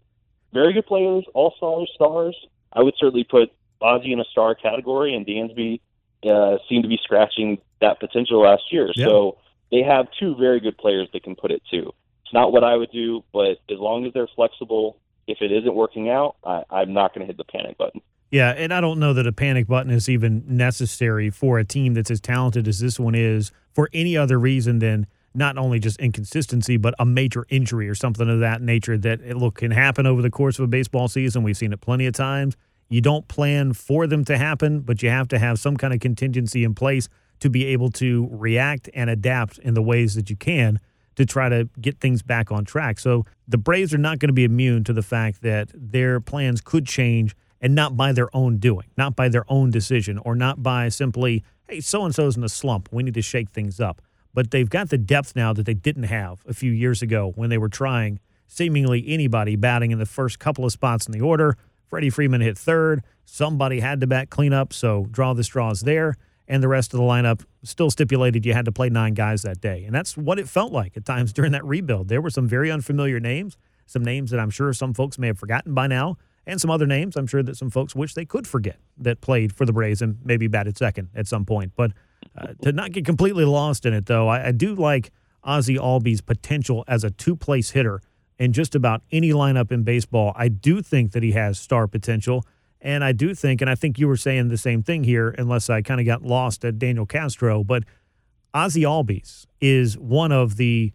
very good players, all stars, stars. I would certainly put Ozzie in a star category, and Dansby uh, seemed to be scratching that potential last year. Yeah. So they have two very good players that can put it to. It's not what I would do, but as long as they're flexible, if it isn't working out, I, I'm not going to hit the panic button. Yeah, and I don't know that a panic button is even necessary for a team that's as talented as this one is for any other reason than not only just inconsistency, but a major injury or something of that nature that it, look can happen over the course of a baseball season. We've seen it plenty of times. You don't plan for them to happen, but you have to have some kind of contingency in place to be able to react and adapt in the ways that you can to try to get things back on track. So the Braves are not going to be immune to the fact that their plans could change and not by their own doing, not by their own decision, or not by simply, hey, so and so's in a slump. We need to shake things up. But they've got the depth now that they didn't have a few years ago when they were trying seemingly anybody batting in the first couple of spots in the order. Freddie Freeman hit third. Somebody had to bat cleanup, so draw the straws there. And the rest of the lineup still stipulated you had to play nine guys that day. And that's what it felt like at times during that rebuild. There were some very unfamiliar names, some names that I'm sure some folks may have forgotten by now, and some other names I'm sure that some folks wish they could forget that played for the Braves and maybe batted second at some point. But uh, to not get completely lost in it, though, I, I do like Ozzie Albies' potential as a two place hitter in just about any lineup in baseball. I do think that he has star potential. And I do think, and I think you were saying the same thing here, unless I kind of got lost at Daniel Castro, but Ozzie Albies is one of the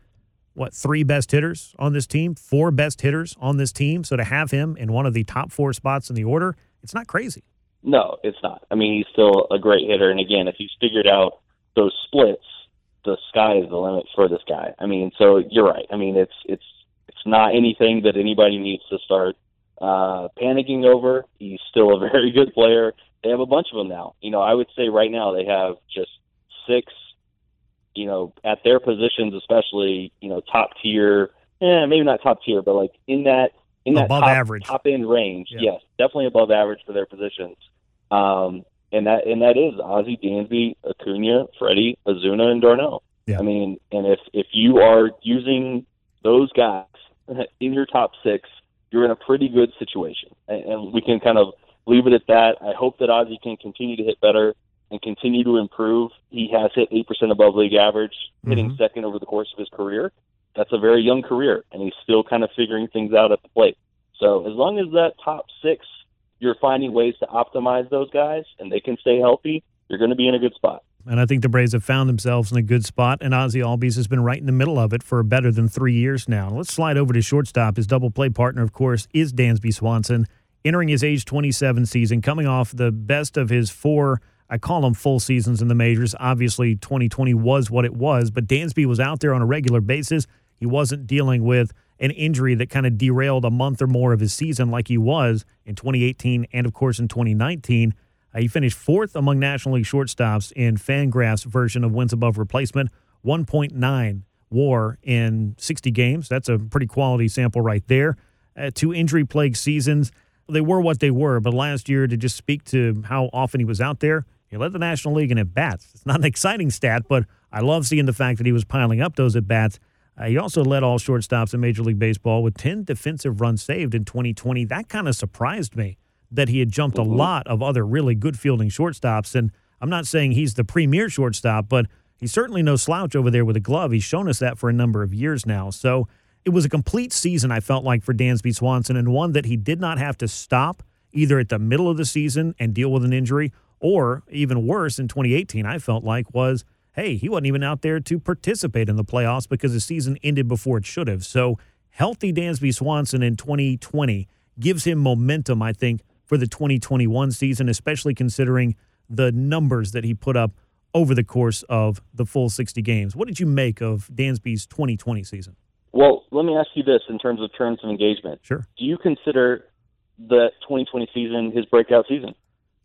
what three best hitters on this team, four best hitters on this team. So to have him in one of the top four spots in the order, it's not crazy. No, it's not. I mean, he's still a great hitter, and again, if he's figured out those splits, the sky is the limit for this guy. I mean, so you're right. I mean, it's it's it's not anything that anybody needs to start uh, panicking over. He's still a very good player. They have a bunch of them now. You know, I would say right now they have just six. You know, at their positions, especially, you know, top tier. Eh, maybe not top tier, but like in that in that Above top, average. top end range. Yeah. Yes, definitely above average for their positions. Um, and that and that is Ozzie, Dansby, Acuna, Freddie, Ozuna, and d'Arnaud. Yeah. I mean, and if if you are using those guys in your top six, you're in a pretty good situation. And, and we can kind of leave it at that. I hope that Ozzie can continue to hit better and continue to improve. He has hit eight percent above league average, hitting Mhm. second over the course of his career. That's a very young career, and he's still kind of figuring things out at the plate. So as long as that top six, you're finding ways to optimize those guys, and they can stay healthy, you're going to be in a good spot. And I think the Braves have found themselves in a good spot, and Ozzie Albies has been right in the middle of it for better than three years now. Let's slide over to shortstop. His double play partner, of course, is Dansby Swanson, entering his age 27 season, coming off the best of his four, I call them full seasons in the majors. Obviously, 2020 was what it was, but Dansby was out there on a regular basis. He wasn't dealing with an injury that kind of derailed a month or more of his season like he was in 2018 and, of course, in 2019. Uh, he finished fourth among National League shortstops in Fangraph's version of wins above replacement, 1.9 war in 60 games. That's a pretty quality sample right there. Uh, two injury plagued seasons. They were what they were, but last year, to just speak to how often he was out there, he led the National League in at bats. It's not an exciting stat, but I love seeing the fact that he was piling up those at bats. Uh, he also led all shortstops in Major League Baseball with 10 defensive runs saved in 2020. That kind of surprised me that he had jumped a lot of other really good fielding shortstops. And I'm not saying he's the premier shortstop, but he's certainly no slouch over there with a glove. He's shown us that for a number of years now. So it was a complete season, I felt like, for Dansby Swanson, and one that he did not have to stop either at the middle of the season and deal with an injury, or even worse in 2018, I felt like was hey, he wasn't even out there to participate in the playoffs because the season ended before it should have. So healthy Dansby Swanson in 2020 gives him momentum, I think, for the 2021 season, especially considering the numbers that he put up over the course of the full 60 games. What did you make of Dansby's 2020 season? Well, let me ask you this in terms of terms of engagement. Sure. Do you consider the 2020 season his breakout season?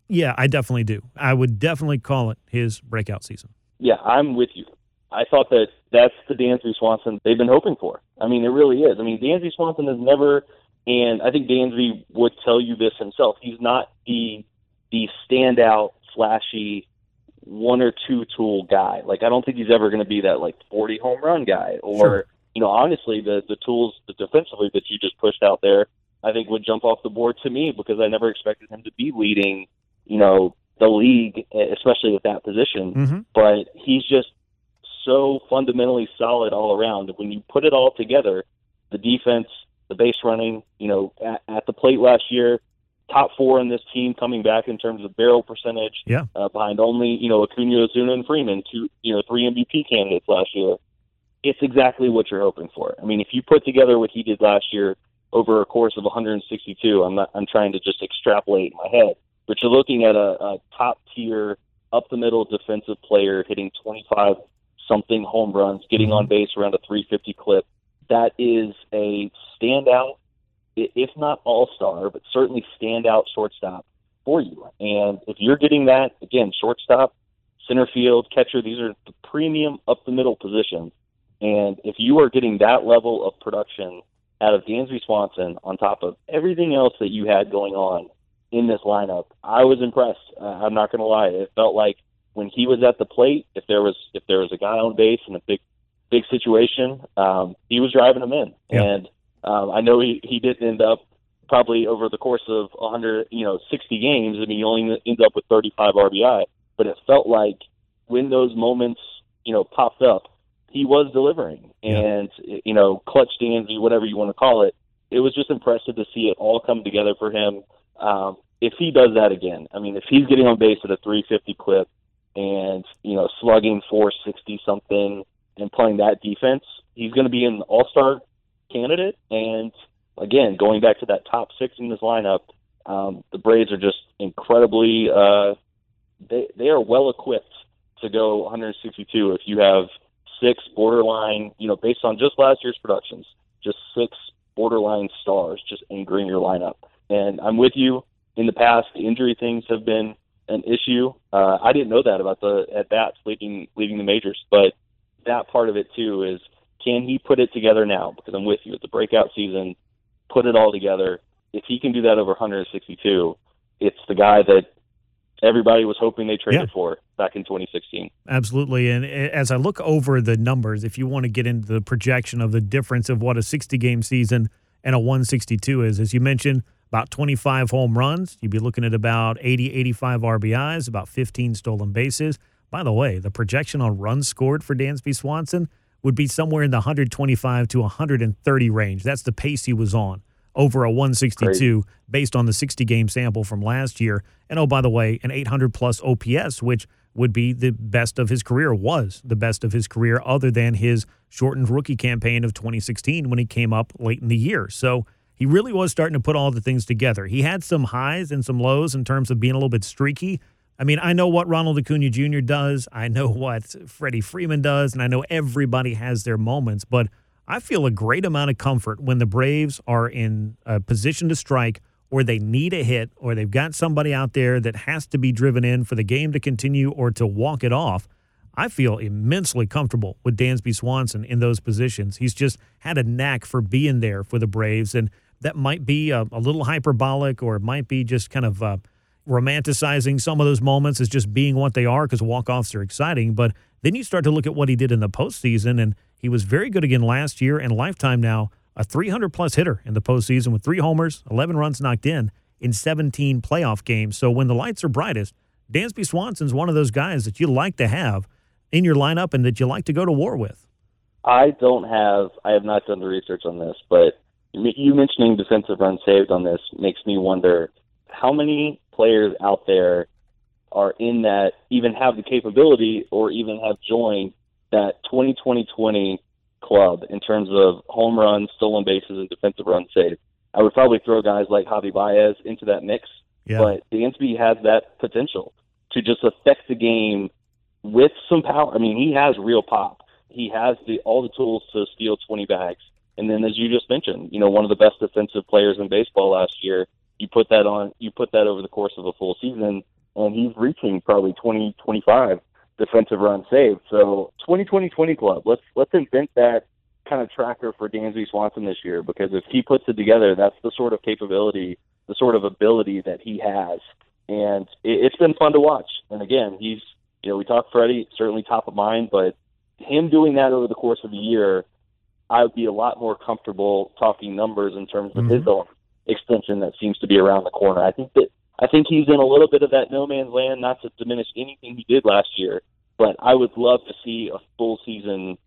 Yeah, I definitely do. I would definitely call it his breakout season. Yeah, I'm with you. I thought that that's the Dansby Swanson they've been hoping for. I mean, it really is. I mean, Dansby Swanson has never And I think Dansby would tell you this himself. He's not the the standout, flashy one or two tool guy. Like I don't think he's ever going to be that like 40 home run guy or Sure. you know honestly the the tools the defensively that you just pushed out there I think would jump off the board to me because I never expected him to be leading you know the league especially at that position Mm-hmm. but he's just so fundamentally solid all around. When you put it all together, the defense, the base running, you know, at, at the plate last year, top four in this team coming back in terms of barrel percentage, Yeah. uh, behind only, you know, Acuna, Ozuna, and Freeman, two, you know, three MVP candidates last year. It's exactly what you're hoping for. I mean, if you put together what he did last year over a course of 162, I'm not, I'm trying to just extrapolate in my head, but you're looking at a, a top tier, up the middle defensive player hitting 25 something home runs, getting on mm-hmm. base around a 350 clip. That is a standout, if not all star, but certainly standout shortstop for you. And if you're getting that, again, shortstop, center field, catcher, these are the premium up the middle positions. And if you are getting that level of production out of Dansby Swanson on top of everything else that you had going on in this lineup, I was impressed. Uh, I'm not going to lie. It felt like when he was at the plate, if there was if there was a guy on base in a big big situation, um, he was driving him in. Yeah. And um, I know he he didn't end up probably over the course of 100, you know, 60 games. I mean, he only ended up with 35 RBI, but it felt like when those moments, you know, popped up, he was delivering. Yeah. And you know, clutch Dansby, whatever you want to call it, it was just impressive to see it all come together for him. Um, if he does that again, I mean, if he's getting on base at a 350 clip and you know slugging 460 something and playing that defense, he's going to be an All Star candidate. And again, going back to that top six in this lineup, um, the Braves are just incredibly uh, they they are well equipped to go 162 if you have six borderline, you know, based on just last year's productions, just six borderline stars just anchoring your lineup. And I'm with you. In the past, the injury things have been an issue. Uh, I didn't know that about the at bats leading leading the majors, but that part of it too is can he put it together now? Because I'm with you. It's a breakout season. Put it all together. If he can do that over 162, it's the guy that everybody was hoping they traded Yeah. for back in 2016. Absolutely. And as I look over the numbers, if you want to get into the projection of the difference of what a 60 game season and a 162 is, as you mentioned, about 25 home runs, you'd be looking at about 80, 85 RBIs, about 15 stolen bases. By the way, the projection on runs scored for Dansby Swanson would be somewhere in the 125 to 130 range. That's the pace he was on over a 162 based on the 60 game sample from last year. And oh, by the way, an 800 plus OPS, which would be the best of his career, was the best of his career, other than his shortened rookie campaign of 2016 when he came up late in the year. So he really was starting to put all the things together. He had some highs and some lows in terms of being a little bit streaky. I mean, I know what Ronald Acuna Jr. does. I know what Freddie Freeman does, and I know everybody has their moments, but I feel a great amount of comfort when the Braves are in a position to strike or they need a hit or they've got somebody out there that has to be driven in for the game to continue or to walk it off. I feel immensely comfortable with Dansby Swanson in those positions. He's just had a knack for being there for the Braves, and that might be a, a little hyperbolic or it might be just kind of uh, romanticizing some of those moments as just being what they are because walk-offs are exciting. But then you start to look at what he did in the postseason, and he was very good again last year and lifetime now, a 300 plus hitter in the postseason with three homers, 11 runs knocked in in 17 playoff games. So when the lights are brightest, Dansby Swanson's one of those guys that you like to have in your lineup and that you like to go to war with. I don't have. I have not done the research on this, but you mentioning defensive runs saved on this makes me wonder how many players out there are in that even have the capability or even have joined that 2020 club in terms of home runs, stolen bases, and defensive runs saved. I would probably throw guys like Javi Baez into that mix, Yeah. but Dansby has that potential to just affect the game with some power. I mean, he has real pop. He has the all the tools to steal 20 bags. And then, as you just mentioned, you know, one of the best defensive players in baseball last year. You put that on. You put that over the course of a full season, and he's reaching probably 20, 25 defensive runs saved. So 2020 20 club. Let's let's invent that kind of tracker for Dansby Swanson this year because if he puts it together, that's the sort of capability, the sort of ability that he has, and it, it's been fun to watch. And again, he's you know we talked Freddie certainly top of mind, but him doing that over the course of a year, I would be a lot more comfortable talking numbers in terms of mm-hmm. his own extension that seems to be around the corner. I think that I think he's in a little bit of that no man's land, not to diminish anything he did last year, but I would love to see a full season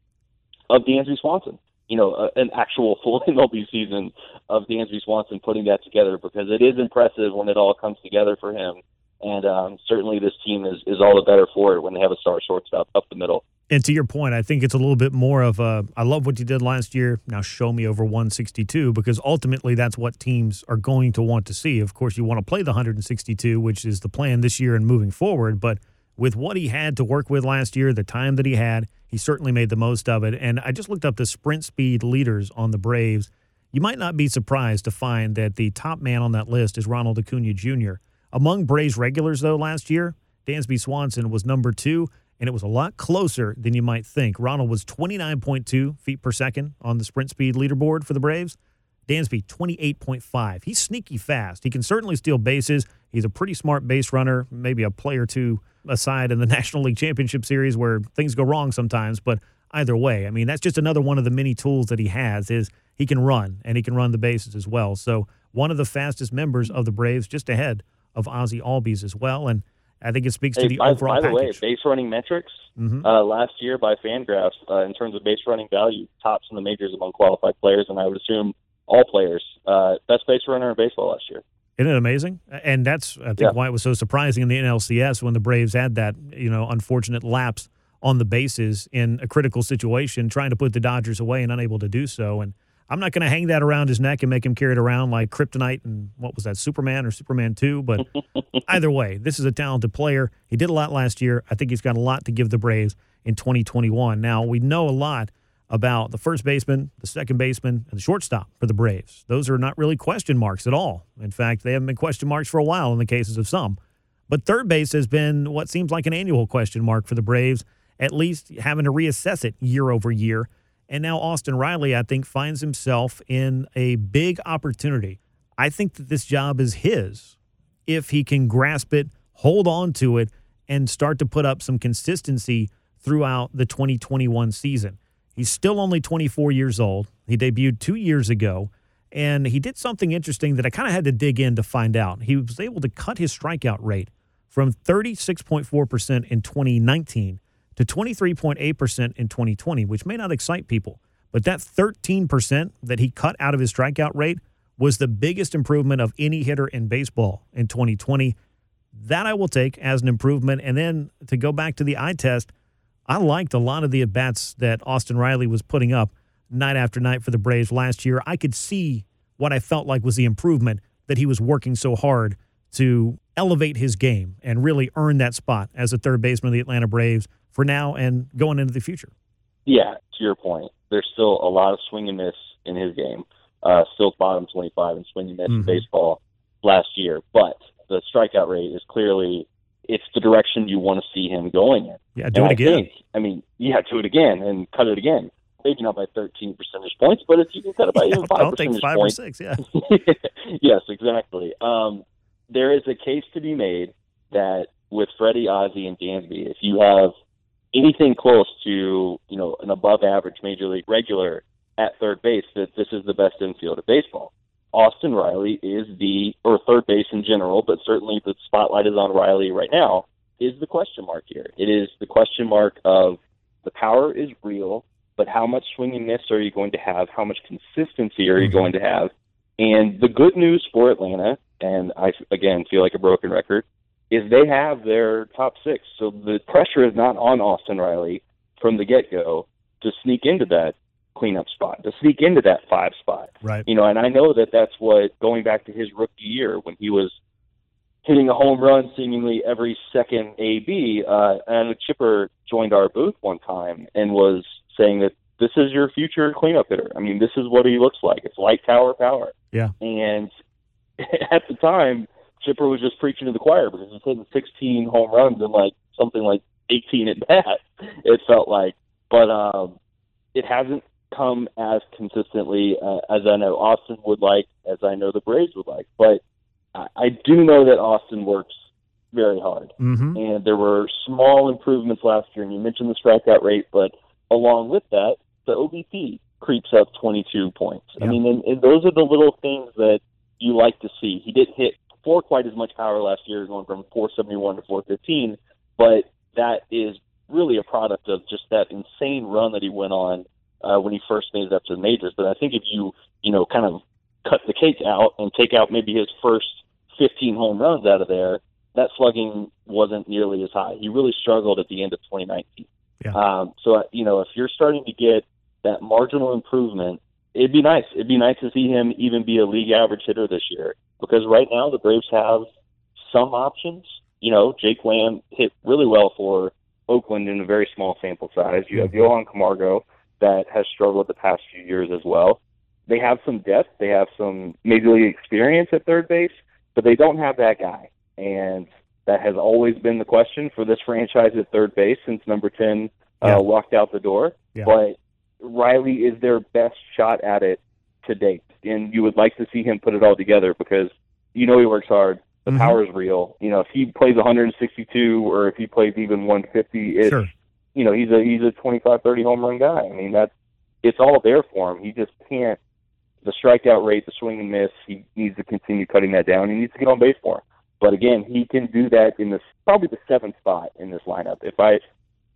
of Dansby Swanson. You know, a, an actual full MLB season of Dansby Swanson putting that together because it is impressive when it all comes together for him. And um, certainly this team is, is all the better for it when they have a star shortstop up the middle. And to your point, I think it's a little bit more of a I love what you did last year. Now show me over 162 because ultimately that's what teams are going to want to see. Of course, you want to play the 162, which is the plan this year and moving forward. But with what he had to work with last year, the time that he had, he certainly made the most of it. And I just looked up the sprint speed leaders on the Braves. You might not be surprised to find that the top man on that list is Ronald Acuna Jr. Among Braves regulars, though, last year, Dansby Swanson was number two and it was a lot closer than you might think. Ronald was 29.2 feet per second on the sprint speed leaderboard for the Braves. Dansby, 28.5. He's sneaky fast. He can certainly steal bases. He's a pretty smart base runner, maybe a play or two aside in the National League Championship Series where things go wrong sometimes. But either way, I mean, that's just another one of the many tools that he has is he can run and he can run the bases as well. So one of the fastest members of the Braves, just ahead of Ozzie Albies as well. And I think it speaks hey, to the by, overall By the package. way, base running metrics mm-hmm. uh, last year by Fangraphs uh, in terms of base running value tops in the majors among qualified players, and I would assume all players. Uh, best base runner in baseball last year. Isn't it amazing? And that's I think yeah. why it was so surprising in the NLCS when the Braves had that you know unfortunate lapse on the bases in a critical situation, trying to put the Dodgers away and unable to do so. And I'm not going to hang that around his neck and make him carry it around like Kryptonite and what was that, Superman or Superman 2. But either way, this is a talented player. He did a lot last year. I think he's got a lot to give the Braves in 2021. Now, we know a lot about the first baseman, the second baseman, and the shortstop for the Braves. Those are not really question marks at all. In fact, they haven't been question marks for a while in the cases of some. But third base has been what seems like an annual question mark for the Braves, at least having to reassess it year over year. And now Austin Riley, I think, finds himself in a big opportunity. I think that this job is his if he can grasp it, hold on to it, and start to put up some consistency throughout the 2021 season. He's still only 24 years old. He debuted two years ago, and he did something interesting that I kind of had to dig in to find out. He was able to cut his strikeout rate from 36.4% in 2019 to 23.8% in 2020, which may not excite people. But that 13% that he cut out of his strikeout rate was the biggest improvement of any hitter in baseball in 2020. That I will take as an improvement. And then to go back to the eye test, I liked a lot of the at bats that Austin Riley was putting up night after night for the Braves last year. I could see what I felt like was the improvement that he was working so hard to elevate his game and really earn that spot as a third baseman of the Atlanta Braves for now and going into the future. Yeah, to your point, there's still a lot of swing and miss in his game. Uh, still bottom 25 in swing and miss mm-hmm. in baseball last year, but the strikeout rate is clearly it's the direction you want to see him going in. Yeah, do and it I again. Think, I mean, yeah, do it again and cut it again. Maybe not by 13 percentage points, but if you can cut it by yeah, even five I'll take five points, or six. Yeah. yes, exactly. Um, there is a case to be made that with Freddie, Ozzie, and Dansby, if you have anything close to you know an above average major league regular at third base, that this is the best infield of baseball. Austin Riley is the or third base in general, but certainly the spotlight is on Riley right now. Is the question mark here? It is the question mark of the power is real, but how much swing and miss are you going to have? How much consistency are you mm-hmm. going to have? And the good news for Atlanta, and I again feel like a broken record, is they have their top six. So the pressure is not on Austin Riley from the get go to sneak into that cleanup spot, to sneak into that five spot. Right. You know, and I know that that's what going back to his rookie year when he was hitting a home run seemingly every second AB. Uh, and Chipper joined our booth one time and was saying that this is your future cleanup hitter. I mean, this is what he looks like. It's light tower power. Yeah. And at the time, Chipper was just preaching to the choir because he's hitting 16 home runs and like something like 18 at bat. It felt like, but um, it hasn't come as consistently uh, as I know Austin would like, as I know the Braves would like. But I, I do know that Austin works very hard, Mm-hmm. and there were small improvements last year. And you mentioned the strikeout rate, but along with that, the OBP creeps up 22 points. I mean, and, and those are the little things that you like to see. He didn't hit for quite as much power last year, going from 471 to 415, but that is really a product of just that insane run that he went on uh, when he first made it up to the majors. But I think if you, you know, kind of cut the cake out and take out maybe his first 15 home runs out of there, that slugging wasn't nearly as high. He really struggled at the end of 2019. Yeah. Um, so, uh, you know, if you're starting to get that marginal improvement, it'd be nice. It'd be nice to see him even be a league average hitter this year because right now the Braves have some options. You know, Jake Lamb hit really well for Oakland in a very small sample size. You have Mhm. Johan Camargo that has struggled the past few years as well. They have some depth. They have some major league experience at third base, but they don't have that guy. And that has always been the question for this franchise at third base since number 10 Yeah. uh, walked out the door. Yeah. But Riley is their best shot at it to date. And you would like to see him put it all together because you know he works hard. The Mhm. power is real. You know, if he plays 162 or if he plays even 150, it's Sure. you know, he's a he's a 25 30 home run guy. I mean, that's it's all there for him. He just can't the strikeout rate, the swing and miss, he needs to continue cutting that down. He needs to get on base more. But again, he can do that in this probably the seventh spot in this lineup. If I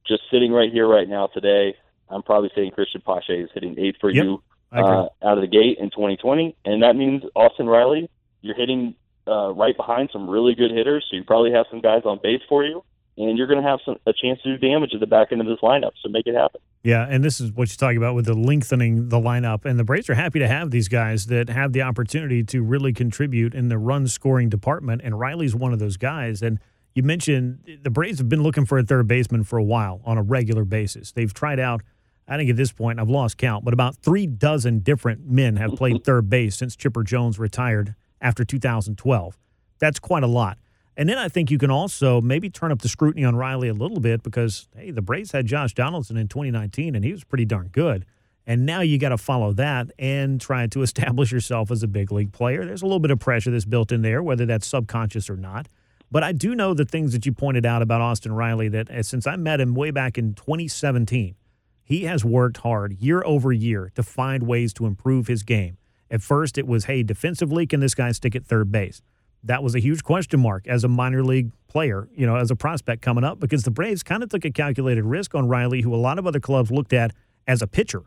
just sitting right here right now today, I'm probably saying Cristian Pache is hitting eight for Yep, you. Uh, out of the gate in 2020, and that means Austin Riley, you're hitting uh, right behind some really good hitters, so you probably have some guys on base for you, and you're going to have some a chance to do damage at the back end of this lineup. So make it happen. Yeah, and this is what you're talking about with the lengthening the lineup. And the Braves are happy to have these guys that have the opportunity to really contribute in the run scoring department. And Riley's one of those guys. And you mentioned the Braves have been looking for a third baseman for a while on a regular basis. They've tried out, I think at this point, I've lost count, but about three dozen different men have played third base since Chipper Jones retired after 2012. That's quite a lot. And then I think you can also maybe turn up the scrutiny on Riley a little bit because, hey, the Braves had Josh Donaldson in 2019 and he was pretty darn good. And now you got to follow that and try to establish yourself as a big league player. There's a little bit of pressure that's built in there, whether that's subconscious or not. But I do know the things that you pointed out about Austin Riley that uh, since I met him way back in 2017, he has worked hard year over year to find ways to improve his game. At first, it was, hey, defensively, can this guy stick at third base? That was a huge question mark as a minor league player, you know, as a prospect coming up, because the Braves kind of took a calculated risk on Riley, who a lot of other clubs looked at as a pitcher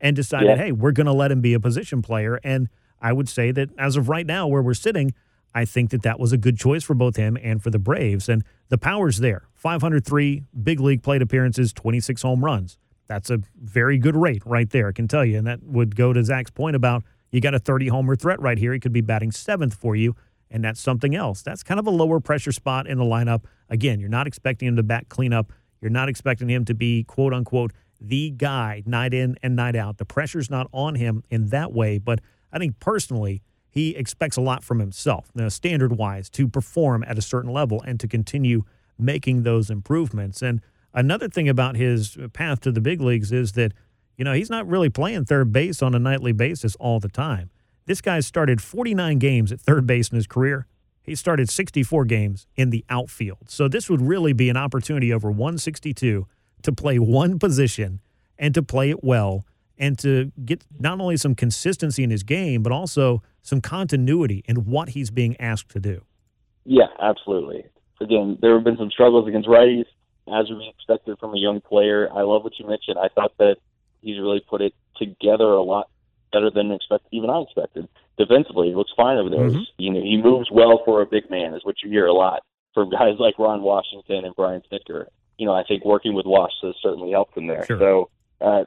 and decided, Yeah. hey, we're going to let him be a position player. And I would say that as of right now, where we're sitting, I think that that was a good choice for both him and for the Braves. And the power's there 503 big league plate appearances, 26 home runs. That's a very good rate right there, I can tell you. And that would go to Zach's point about you got a 30 homer threat right here. He could be batting seventh for you, and that's something else. That's kind of a lower pressure spot in the lineup. Again, you're not expecting him to bat cleanup. You're not expecting him to be, quote unquote, the guy night in and night out. The pressure's not on him in that way, but I think personally, he expects a lot from himself, standard wise, to perform at a certain level and to continue making those improvements. And another thing about his path to the big leagues is that, you know, he's not really playing third base on a nightly basis all the time. This guy started 49 games at third base in his career. He started 64 games in the outfield. So this would really be an opportunity over 162 to play one position and to play it well and to get not only some consistency in his game, but also some continuity in what he's being asked to do. Yeah, absolutely. Again, there have been some struggles against righties, as we expected from a young player. I love what you mentioned. I thought that he's really put it together a lot better than expected, even I expected. Defensively, he looks fine over there. Mhm. You know, he moves well for a big man, is what you hear a lot from guys like Ron Washington and Brian Snitker. You know, I think working with Wash has certainly helped him there. Sure. So, uh,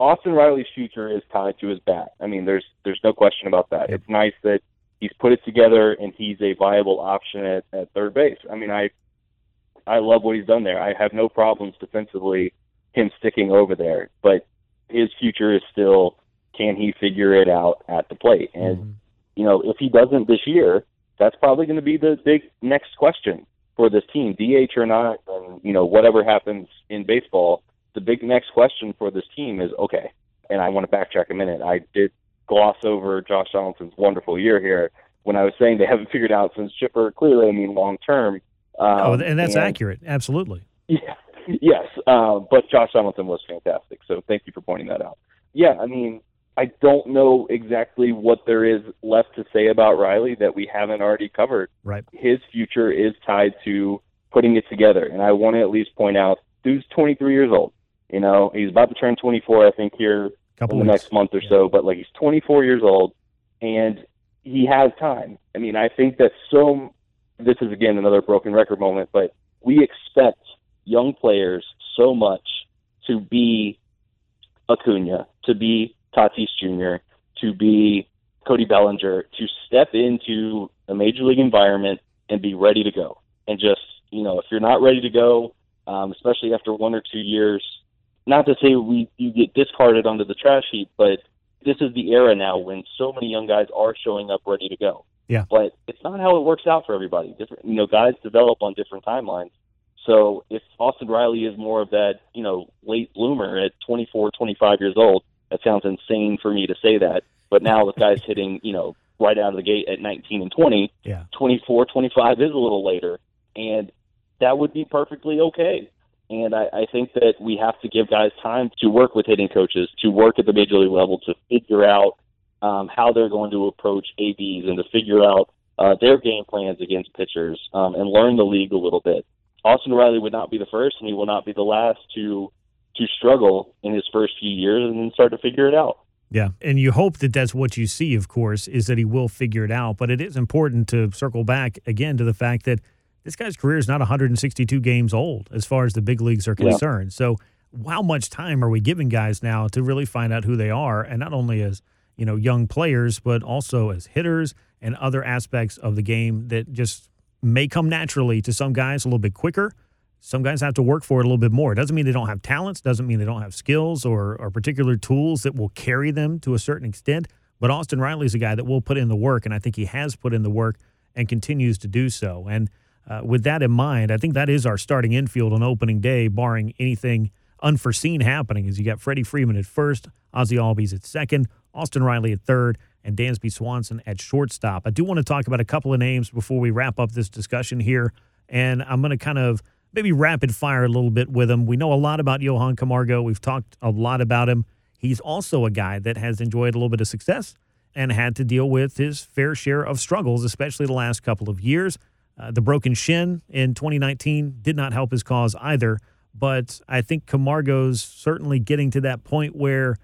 Austin Riley's future is tied to his bat. I mean, there's there's no question about that. Yep. It's nice that he's put it together and he's a viable option at, at third base. I mean, I I love what he's done there. I have no problems defensively him sticking over there, but his future is still can he figure it out at the plate? And Mhm. you know, if he doesn't this year, that's probably going to be the big next question for this team, DH or not, and you know, whatever happens in baseball, the big next question for this team is okay, and I want to backtrack a minute. I did gloss over Josh Donaldson's wonderful year here when I was saying they haven't figured out since Chipper. Clearly, I mean long term. Um, oh, and that's and, accurate. Absolutely. Yeah. Yes. Uh, but Josh Donaldson was fantastic. So thank you for pointing that out. Yeah. I mean, I don't know exactly what there is left to say about Riley that we haven't already covered. Right. His future is tied to putting it together. And I want to at least point out, dude's 23 years old. You know, he's about to turn 24, I think, here Couple in the weeks. next month or yeah. so. But like, he's 24 years old, and he has time. I mean, I think that so. This is again another broken record moment, but we expect young players so much to be Acuna, to be Tatis Jr., to be Cody Bellinger, to step into a major league environment and be ready to go. And just, you know, if you're not ready to go, um, especially after one or two years, not to say we you get discarded onto the trash heap, but this is the era now when so many young guys are showing up ready to go. Yeah. But it's not how it works out for everybody. Different, you know, guys develop on different timelines. So if Austin Riley is more of that, you know, late bloomer at 24, 25 years old, that sounds insane for me to say that. But now the guy's hitting, you know, right out of the gate at 19 and 20. Yeah. 24, 25 is a little later. And that would be perfectly okay. And I, I think that we have to give guys time to work with hitting coaches, to work at the major league level, to figure out um, how they're going to approach ABs and to figure out uh, their game plans against pitchers um, and learn the league a little bit. Austin Riley would not be the first, and he will not be the last to to struggle in his first few years and then start to figure it out. Yeah, and you hope that that's what you see. Of course, is that he will figure it out. But it is important to circle back again to the fact that this guy's career is not 162 games old as far as the big leagues are concerned. Yeah. So, how much time are we giving guys now to really find out who they are, and not only as you know young players, but also as hitters and other aspects of the game that just may come naturally to some guys a little bit quicker. Some guys have to work for it a little bit more. It doesn't mean they don't have talents, doesn't mean they don't have skills or, or particular tools that will carry them to a certain extent. But Austin Riley's a guy that will put in the work, and I think he has put in the work and continues to do so. And uh, with that in mind, I think that is our starting infield on opening day, barring anything unforeseen happening. As you got Freddie Freeman at first, Ozzie Albies at second, Austin Riley at third, and Dansby Swanson at shortstop. I do want to talk about a couple of names before we wrap up this discussion here, and I'm going to kind of maybe rapid fire a little bit with him. We know a lot about Johan Camargo. We've talked a lot about him. He's also a guy that has enjoyed a little bit of success and had to deal with his fair share of struggles, especially the last couple of years. Uh, the broken shin in 2019 did not help his cause either, but I think Camargo's certainly getting to that point where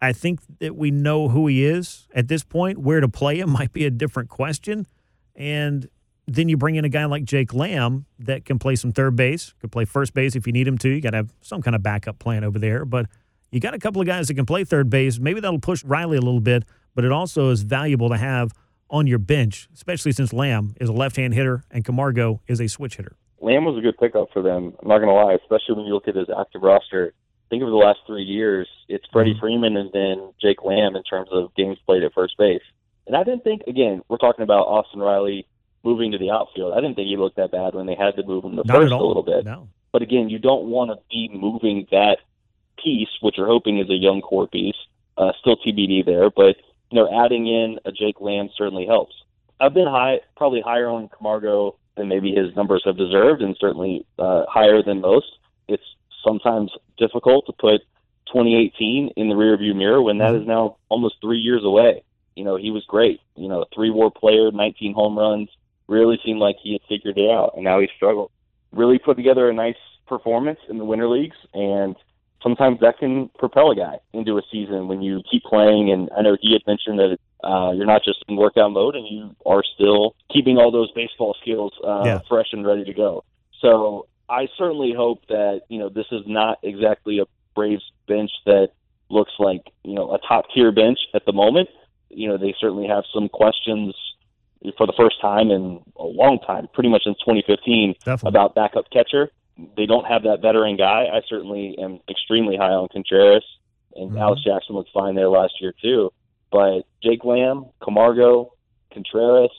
I think that we know who he is at this point. Where to play him might be a different question. And then you bring in a guy like Jake Lamb that can play some third base, could play first base if you need him to. You got to have some kind of backup plan over there. But you got a couple of guys that can play third base. Maybe that'll push Riley a little bit, but it also is valuable to have on your bench, especially since Lamb is a left hand hitter and Camargo is a switch hitter. Lamb was a good pickup for them. I'm not going to lie, especially when you look at his active roster think of the last three years, it's Freddie mm-hmm. Freeman and then Jake Lamb in terms of games played at first base. And I didn't think, again, we're talking about Austin Riley moving to the outfield. I didn't think he looked that bad when they had to move him to Not first a little bit. No. But again, you don't want to be moving that piece, which you're hoping is a young core piece. Uh, still TBD there, but you know, adding in a Jake Lamb certainly helps. I've been high, probably higher on Camargo than maybe his numbers have deserved, and certainly uh, higher than most. It's sometimes difficult to put 2018 in the rearview mirror when that is now almost three years away. You know, he was great. You know, a three war player, 19 home runs, really seemed like he had figured it out, and now he struggled. Really put together a nice performance in the winter leagues, and sometimes that can propel a guy into a season when you keep playing. And I know he had mentioned that uh, you're not just in workout mode, and you are still keeping all those baseball skills uh, yeah. fresh and ready to go. So I certainly hope that you know this is not exactly a Braves bench that looks like you know a top tier bench at the moment. You know they certainly have some questions for the first time in a long time, pretty much since 2015, Definitely. about backup catcher. They don't have that veteran guy. I certainly am extremely high on Contreras, and Mhm. Alex Jackson looked fine there last year too. But Jake Lamb, Camargo, Contreras,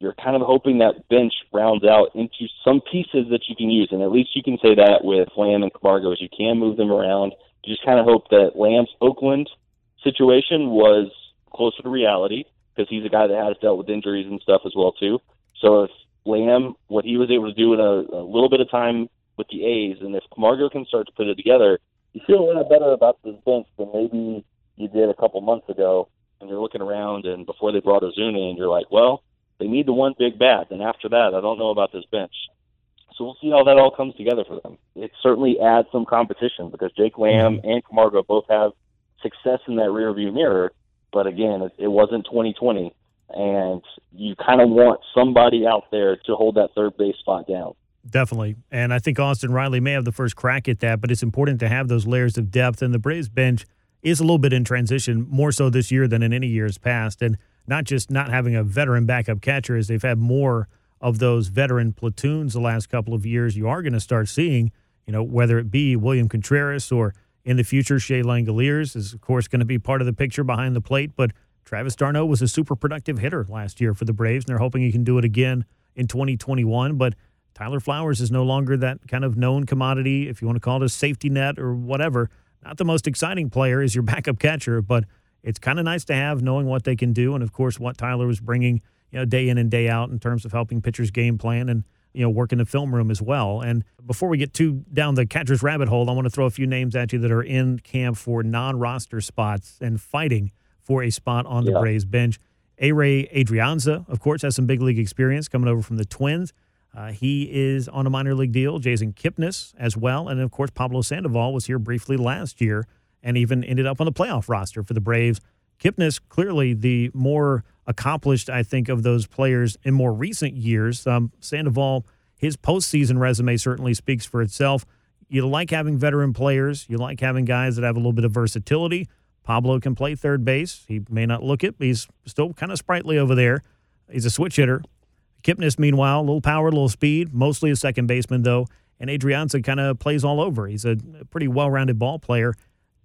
you're kind of hoping that bench rounds out into some pieces that you can use, and at least you can say that with Lamb and Camargo, is you can move them around. You just kind of hope that Lamb's Oakland situation was closer to reality because he's a guy that has dealt with injuries and stuff as well too. So if Lamb, what he was able to do in a, a little bit of time with the A's, and if Camargo can start to put it together, you feel a lot better about this bench than maybe you did a couple months ago. And you're looking around, and before they brought Ozuna in, you're like, well, they need the one big bat. And after that, I don't know about this bench. So we'll see how that all comes together for them. It certainly adds some competition because Jake Lamb mm-hmm. and Camargo both have success in that rearview mirror. But again, it, it wasn't 2020, and you kind of want somebody out there to hold that third base spot down. Definitely. And I think Austin Riley may have the first crack at that, but it's important to have those layers of depth. And the Braves bench is a little bit in transition, more so this year than in any years past. And not just not having a veteran backup catcher, as they've had more of those veteran platoons the last couple of years. You are going to start seeing, you know, whether it be William Contreras or in the future, Shea Langeliers is, of course, going to be part of the picture behind the plate. But Travis d'Arnaud was a super productive hitter last year for the Braves, and they're hoping he can do it again in 2021. But Tyler Flowers is no longer that kind of known commodity, if you want to call it a safety net or whatever. Not the most exciting player is your backup catcher, but it's kind of nice to have knowing what they can do. And of course, what Tyler was bringing, you know, day in and day out in terms of helping pitchers game plan and, you know, work in the film room as well. And before we get too down the catcher's rabbit hole, I want to throw a few names at you that are in camp for non roster spots and fighting for a spot on the yeah. Braves bench. Ehire Adrianza, of course, has some big league experience coming over from the Twins. Uh, he is on a minor league deal. Jason Kipnis as well. And of course, Pablo Sandoval was here briefly last year and even ended up on the playoff roster for the Braves. Kipnis, clearly the more accomplished, I think, of those players in more recent years. Um, Sandoval, his postseason resume certainly speaks for itself. You like having veteran players, you like having guys that have a little bit of versatility. Pablo can play third base. He may not look it, but he's still kind of sprightly over there. He's a switch hitter. Kipnis, meanwhile, a little power, a little speed, mostly a second baseman, though. And Adrianza kind of plays all over. He's a pretty well rounded ball player.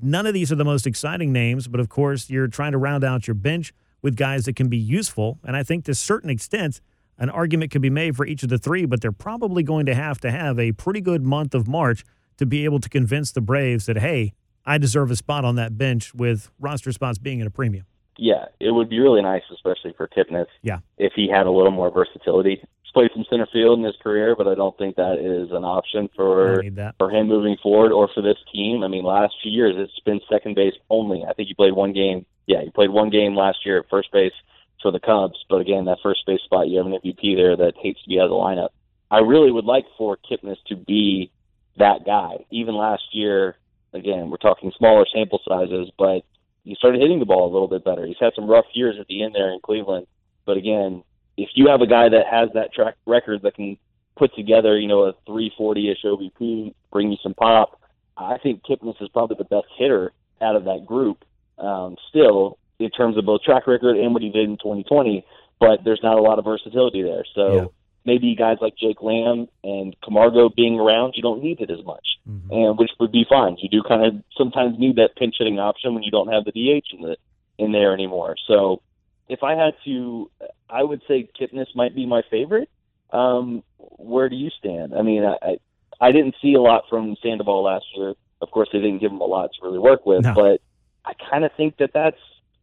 None of these are the most exciting names, but of course, you're trying to round out your bench with guys that can be useful. And I think to certain extent, an argument could be made for each of the three, but they're probably going to have to have a pretty good month of March to be able to convince the Braves that, hey, I deserve a spot on that bench with roster spots being at a premium yeah, it would be really nice, especially for Kipnis. Yeah. If he had a little more versatility. He's played some center field in his career, but I don't think that is an option for for him moving forward or for this team. I mean, last few years it's been second base only. I think he played one game. Yeah, he played one game last year at first base for the Cubs, but again, that first base spot, you have an MVP there that hates to be out of the lineup. I really would like for Kipnis to be that guy. Even last year, again, we're talking smaller sample sizes, but he started hitting the ball a little bit better. He's had some rough years at the end there in Cleveland, but again, if you have a guy that has that track record that can put together, you know, a 340-ish OBP, bring you some pop, I think Kipnis is probably the best hitter out of that group. Um, still, in terms of both track record and what he did in 2020, but there's not a lot of versatility there. So. Maybe guys like Jake Lamb and Camargo being around, you don't need it as much, mm-hmm. and which would be fine. You do kind of sometimes need that pinch hitting option when you don't have the DH in the in there anymore. So if I had to, I would say Kipnis might be my favorite. Um, where do you stand? I mean, I I didn't see a lot from Sandoval last year. Of course, they didn't give him a lot to really work with, no. but I kind of think that that's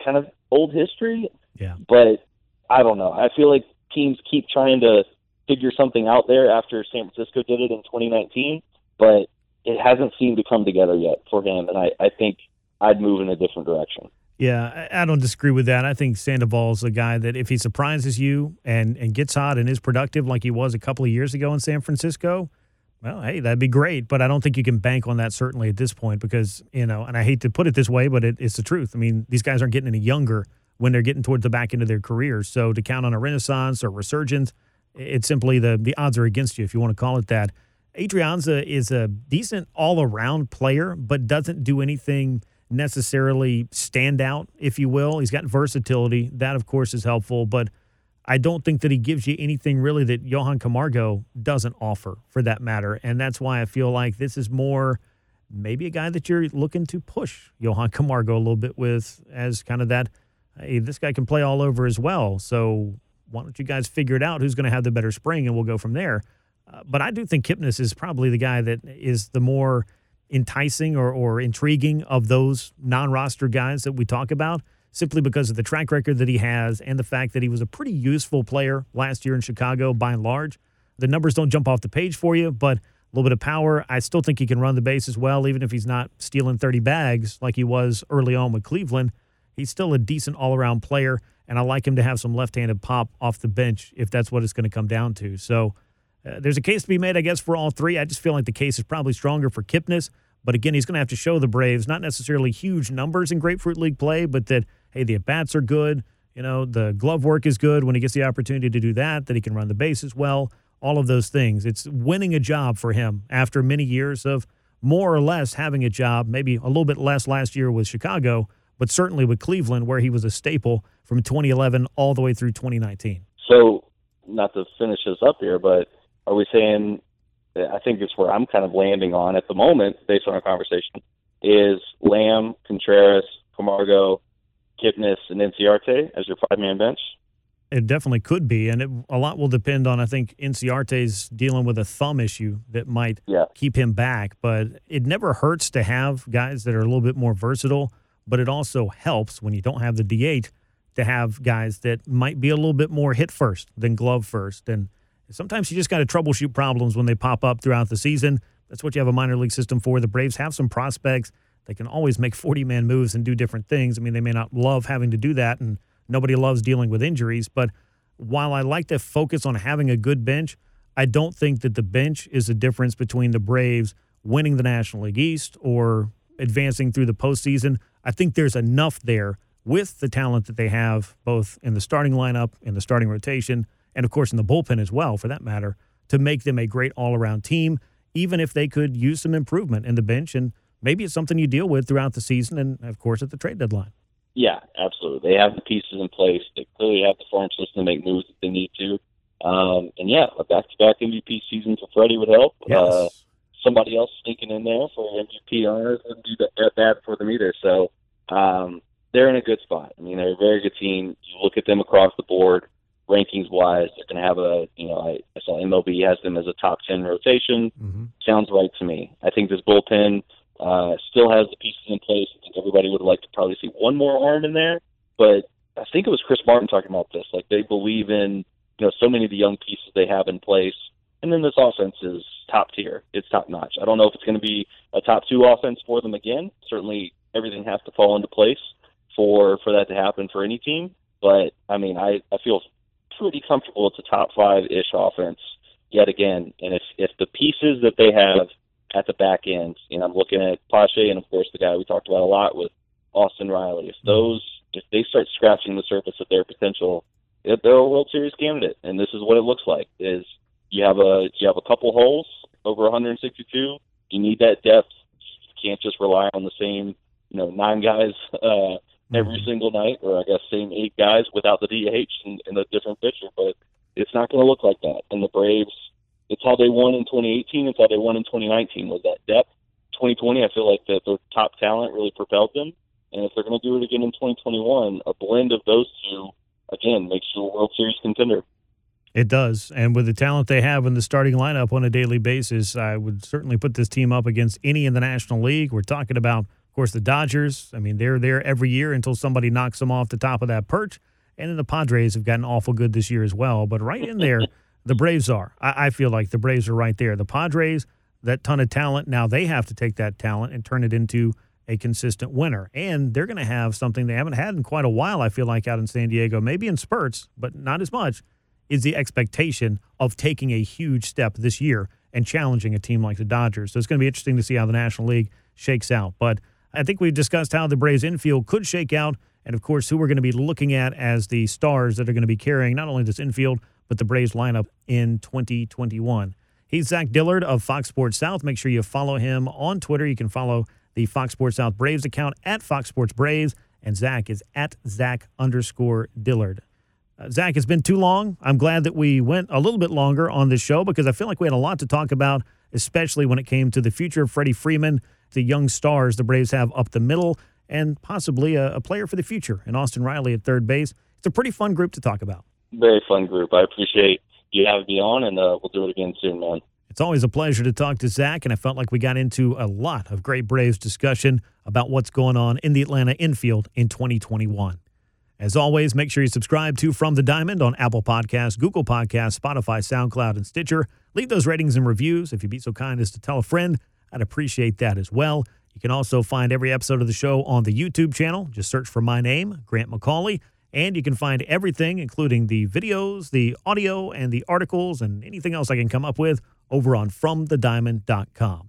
kind of old history. Yeah. But I don't know. I feel like teams keep trying to figure something out there after San Francisco did it in 2019, but it hasn't seemed to come together yet for him, and I, I think I'd move in a different direction. Yeah, I don't disagree with that. I think Sandoval's a guy that if he surprises you and, and gets hot and is productive like he was a couple of years ago in San Francisco, well, hey, that'd be great. But I don't think you can bank on that certainly at this point because, you know, and I hate to put it this way, but it, it's the truth. I mean, these guys aren't getting any younger when they're getting towards the back end of their careers. So to count on a renaissance or resurgence – it's simply the the odds are against you if you want to call it that. Adrianza is a decent all around player, but doesn't do anything necessarily stand out, if you will. He's got versatility. That, of course, is helpful, but I don't think that he gives you anything really that Johan Camargo doesn't offer for that matter. And that's why I feel like this is more maybe a guy that you're looking to push Johan Camargo a little bit with as kind of that, hey, this guy can play all over as well. So why don't you guys figure it out? Who's going to have the better spring, and we'll go from there. Uh, but I do think Kipnis is probably the guy that is the more enticing or, or intriguing of those non-roster guys that we talk about, simply because of the track record that he has and the fact that he was a pretty useful player last year in Chicago by and large. The numbers don't jump off the page for you, but a little bit of power. I still think he can run the base as well, even if he's not stealing 30 bags like he was early on with Cleveland. He's still a decent all around player, and I like him to have some left handed pop off the bench if that's what it's going to come down to. So uh, there's a case to be made, I guess, for all three. I just feel like the case is probably stronger for Kipnis. But again, he's going to have to show the Braves not necessarily huge numbers in Grapefruit League play, but that, hey, the at bats are good. You know, the glove work is good when he gets the opportunity to do that, that he can run the bases well all of those things. It's winning a job for him after many years of more or less having a job, maybe a little bit less last year with Chicago, but certainly with Cleveland, where he was a staple from 2011 all the way through 2019. So, not to finish this up here, but are we saying, I think it's where I'm kind of landing on at the moment, based on our conversation, is Lamb, Contreras, Camargo, Kipnis, and Inciarte as your five man bench? It definitely could be, and it, a lot will depend on. I think Inciarte's dealing with a thumb issue that might yeah. keep him back, but it never hurts to have guys that are a little bit more versatile. But it also helps when you don't have the DH to have guys that might be a little bit more hit first than glove first, and sometimes you just got to troubleshoot problems when they pop up throughout the season. That's what you have a minor league system for. The Braves have some prospects; they can always make forty man moves and do different things. I mean, they may not love having to do that and Nobody loves dealing with injuries, but while I like to focus on having a good bench, I don't think that the bench is the difference between the Braves winning the National League East or advancing through the postseason. I think there's enough there with the talent that they have, both in the starting lineup, in the starting rotation, and of course in the bullpen as well, for that matter, to make them a great all around team, even if they could use some improvement in the bench. And maybe it's something you deal with throughout the season and, of course, at the trade deadline. Yeah, absolutely. They have the pieces in place. They clearly have the farm system to make moves if they need to. Um, and yeah, a back-to-back MVP season for Freddie would help. Yes. Uh, somebody else sneaking in there for MVP honors wouldn't be that bad for them either. So um, they're in a good spot. I mean, they're a very good team. You look at them across the board, rankings wise, they're going to have a, you know, I, I saw MLB has them as a top 10 rotation. Mm-hmm. Sounds right to me. I think this bullpen uh, still has the pieces in place. I think everybody would like to probably see one more arm in there, but I think it was Chris Martin talking about this. Like they believe in you know so many of the young pieces they have in place, and then this offense is top tier. It's top notch. I don't know if it's going to be a top two offense for them again. Certainly, everything has to fall into place for for that to happen for any team. But I mean, I I feel pretty comfortable it's a top five ish offense yet again. And if if the pieces that they have at the back end. And I'm looking at Pache and of course the guy we talked about a lot with Austin Riley. If those if they start scratching the surface of their potential, they're a World Series candidate. And this is what it looks like: is you have a you have a couple holes over 162. You need that depth. You can't just rely on the same you know nine guys uh, every mm-hmm. single night, or I guess same eight guys without the DH and, and a different pitcher. But it's not going to look like that. And the Braves it's how they won in 2018. It's how they won in 2019 was that depth. 2020, I feel like that their top talent really propelled them. And if they're going to do it again in 2021, a blend of those two, again, makes you a World Series contender. It does. And with the talent they have in the starting lineup on a daily basis, I would certainly put this team up against any in the National League. We're talking about, of course, the Dodgers. I mean, they're there every year until somebody knocks them off the top of that perch. And then the Padres have gotten awful good this year as well. But right in there, the Braves are. I, I, feel like the Braves are right there. The Padres, that ton of talent. Now they have to take that talent and turn it into a consistent winner. And they're going to have something they haven't had in quite a while, I feel like, out in San Diego, maybe in spurts, but not as much, is the expectation of taking a huge step this year and challenging a team like the Dodgers. So it's going to be interesting to see how the National League shakes out. But I think we've discussed how the Braves infield could shake out. And of course, who we're going to be looking at as the stars that are going to be carrying not only this infield, but the Braves lineup in 2021. He's Zach Dillard of Fox Sports South. Make sure you follow him on Twitter. You can follow the Fox Sports South Braves account at Fox Sports Braves, and Zach is at Zach underscore Dillard. Uh, Zach, it's been too long. I'm glad that we went a little bit longer on this show because I feel like we had a lot to talk about, especially when it came to the future of Freddie Freeman, the young stars the Braves have up the middle, and possibly a, a player for the future in Austin Riley at third base. It's a pretty fun group to talk about. very fun group. I appreciate you having me on, and uh, we'll do it again soon, man. It's always a pleasure to talk to Zach, and I felt like we got into a lot of great Braves discussion about what's going on in the Atlanta infield in 2021. As always, make sure you subscribe to From the Diamond on Apple Podcasts, Google Podcasts, Spotify, SoundCloud, and Stitcher. Leave those ratings and reviews. If you'd be so kind as to tell a friend, I'd appreciate that as well. You can also find every episode of the show on the YouTube channel. Just search for my name, Grant McCauley. And you can find everything, including the videos, the audio, and the articles, and anything else I can come up with over on FromTheDiamond.com.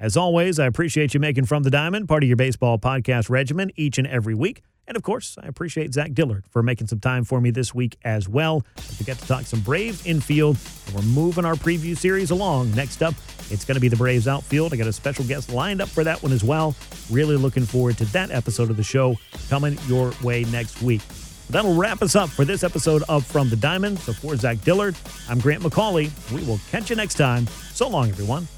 As always, I appreciate you making From the Diamond part of your baseball podcast regimen each and every week. And of course, I appreciate Zach Dillard for making some time for me this week as well. We got to talk some Braves infield, and we're moving our preview series along. Next up, it's going to be the Braves outfield. I got a special guest lined up for that one as well. Really looking forward to that episode of the show coming your way next week. That'll wrap us up for this episode of From the Diamond. So for Zach Dillard, I'm Grant McCauley. We will catch you next time. So long, everyone.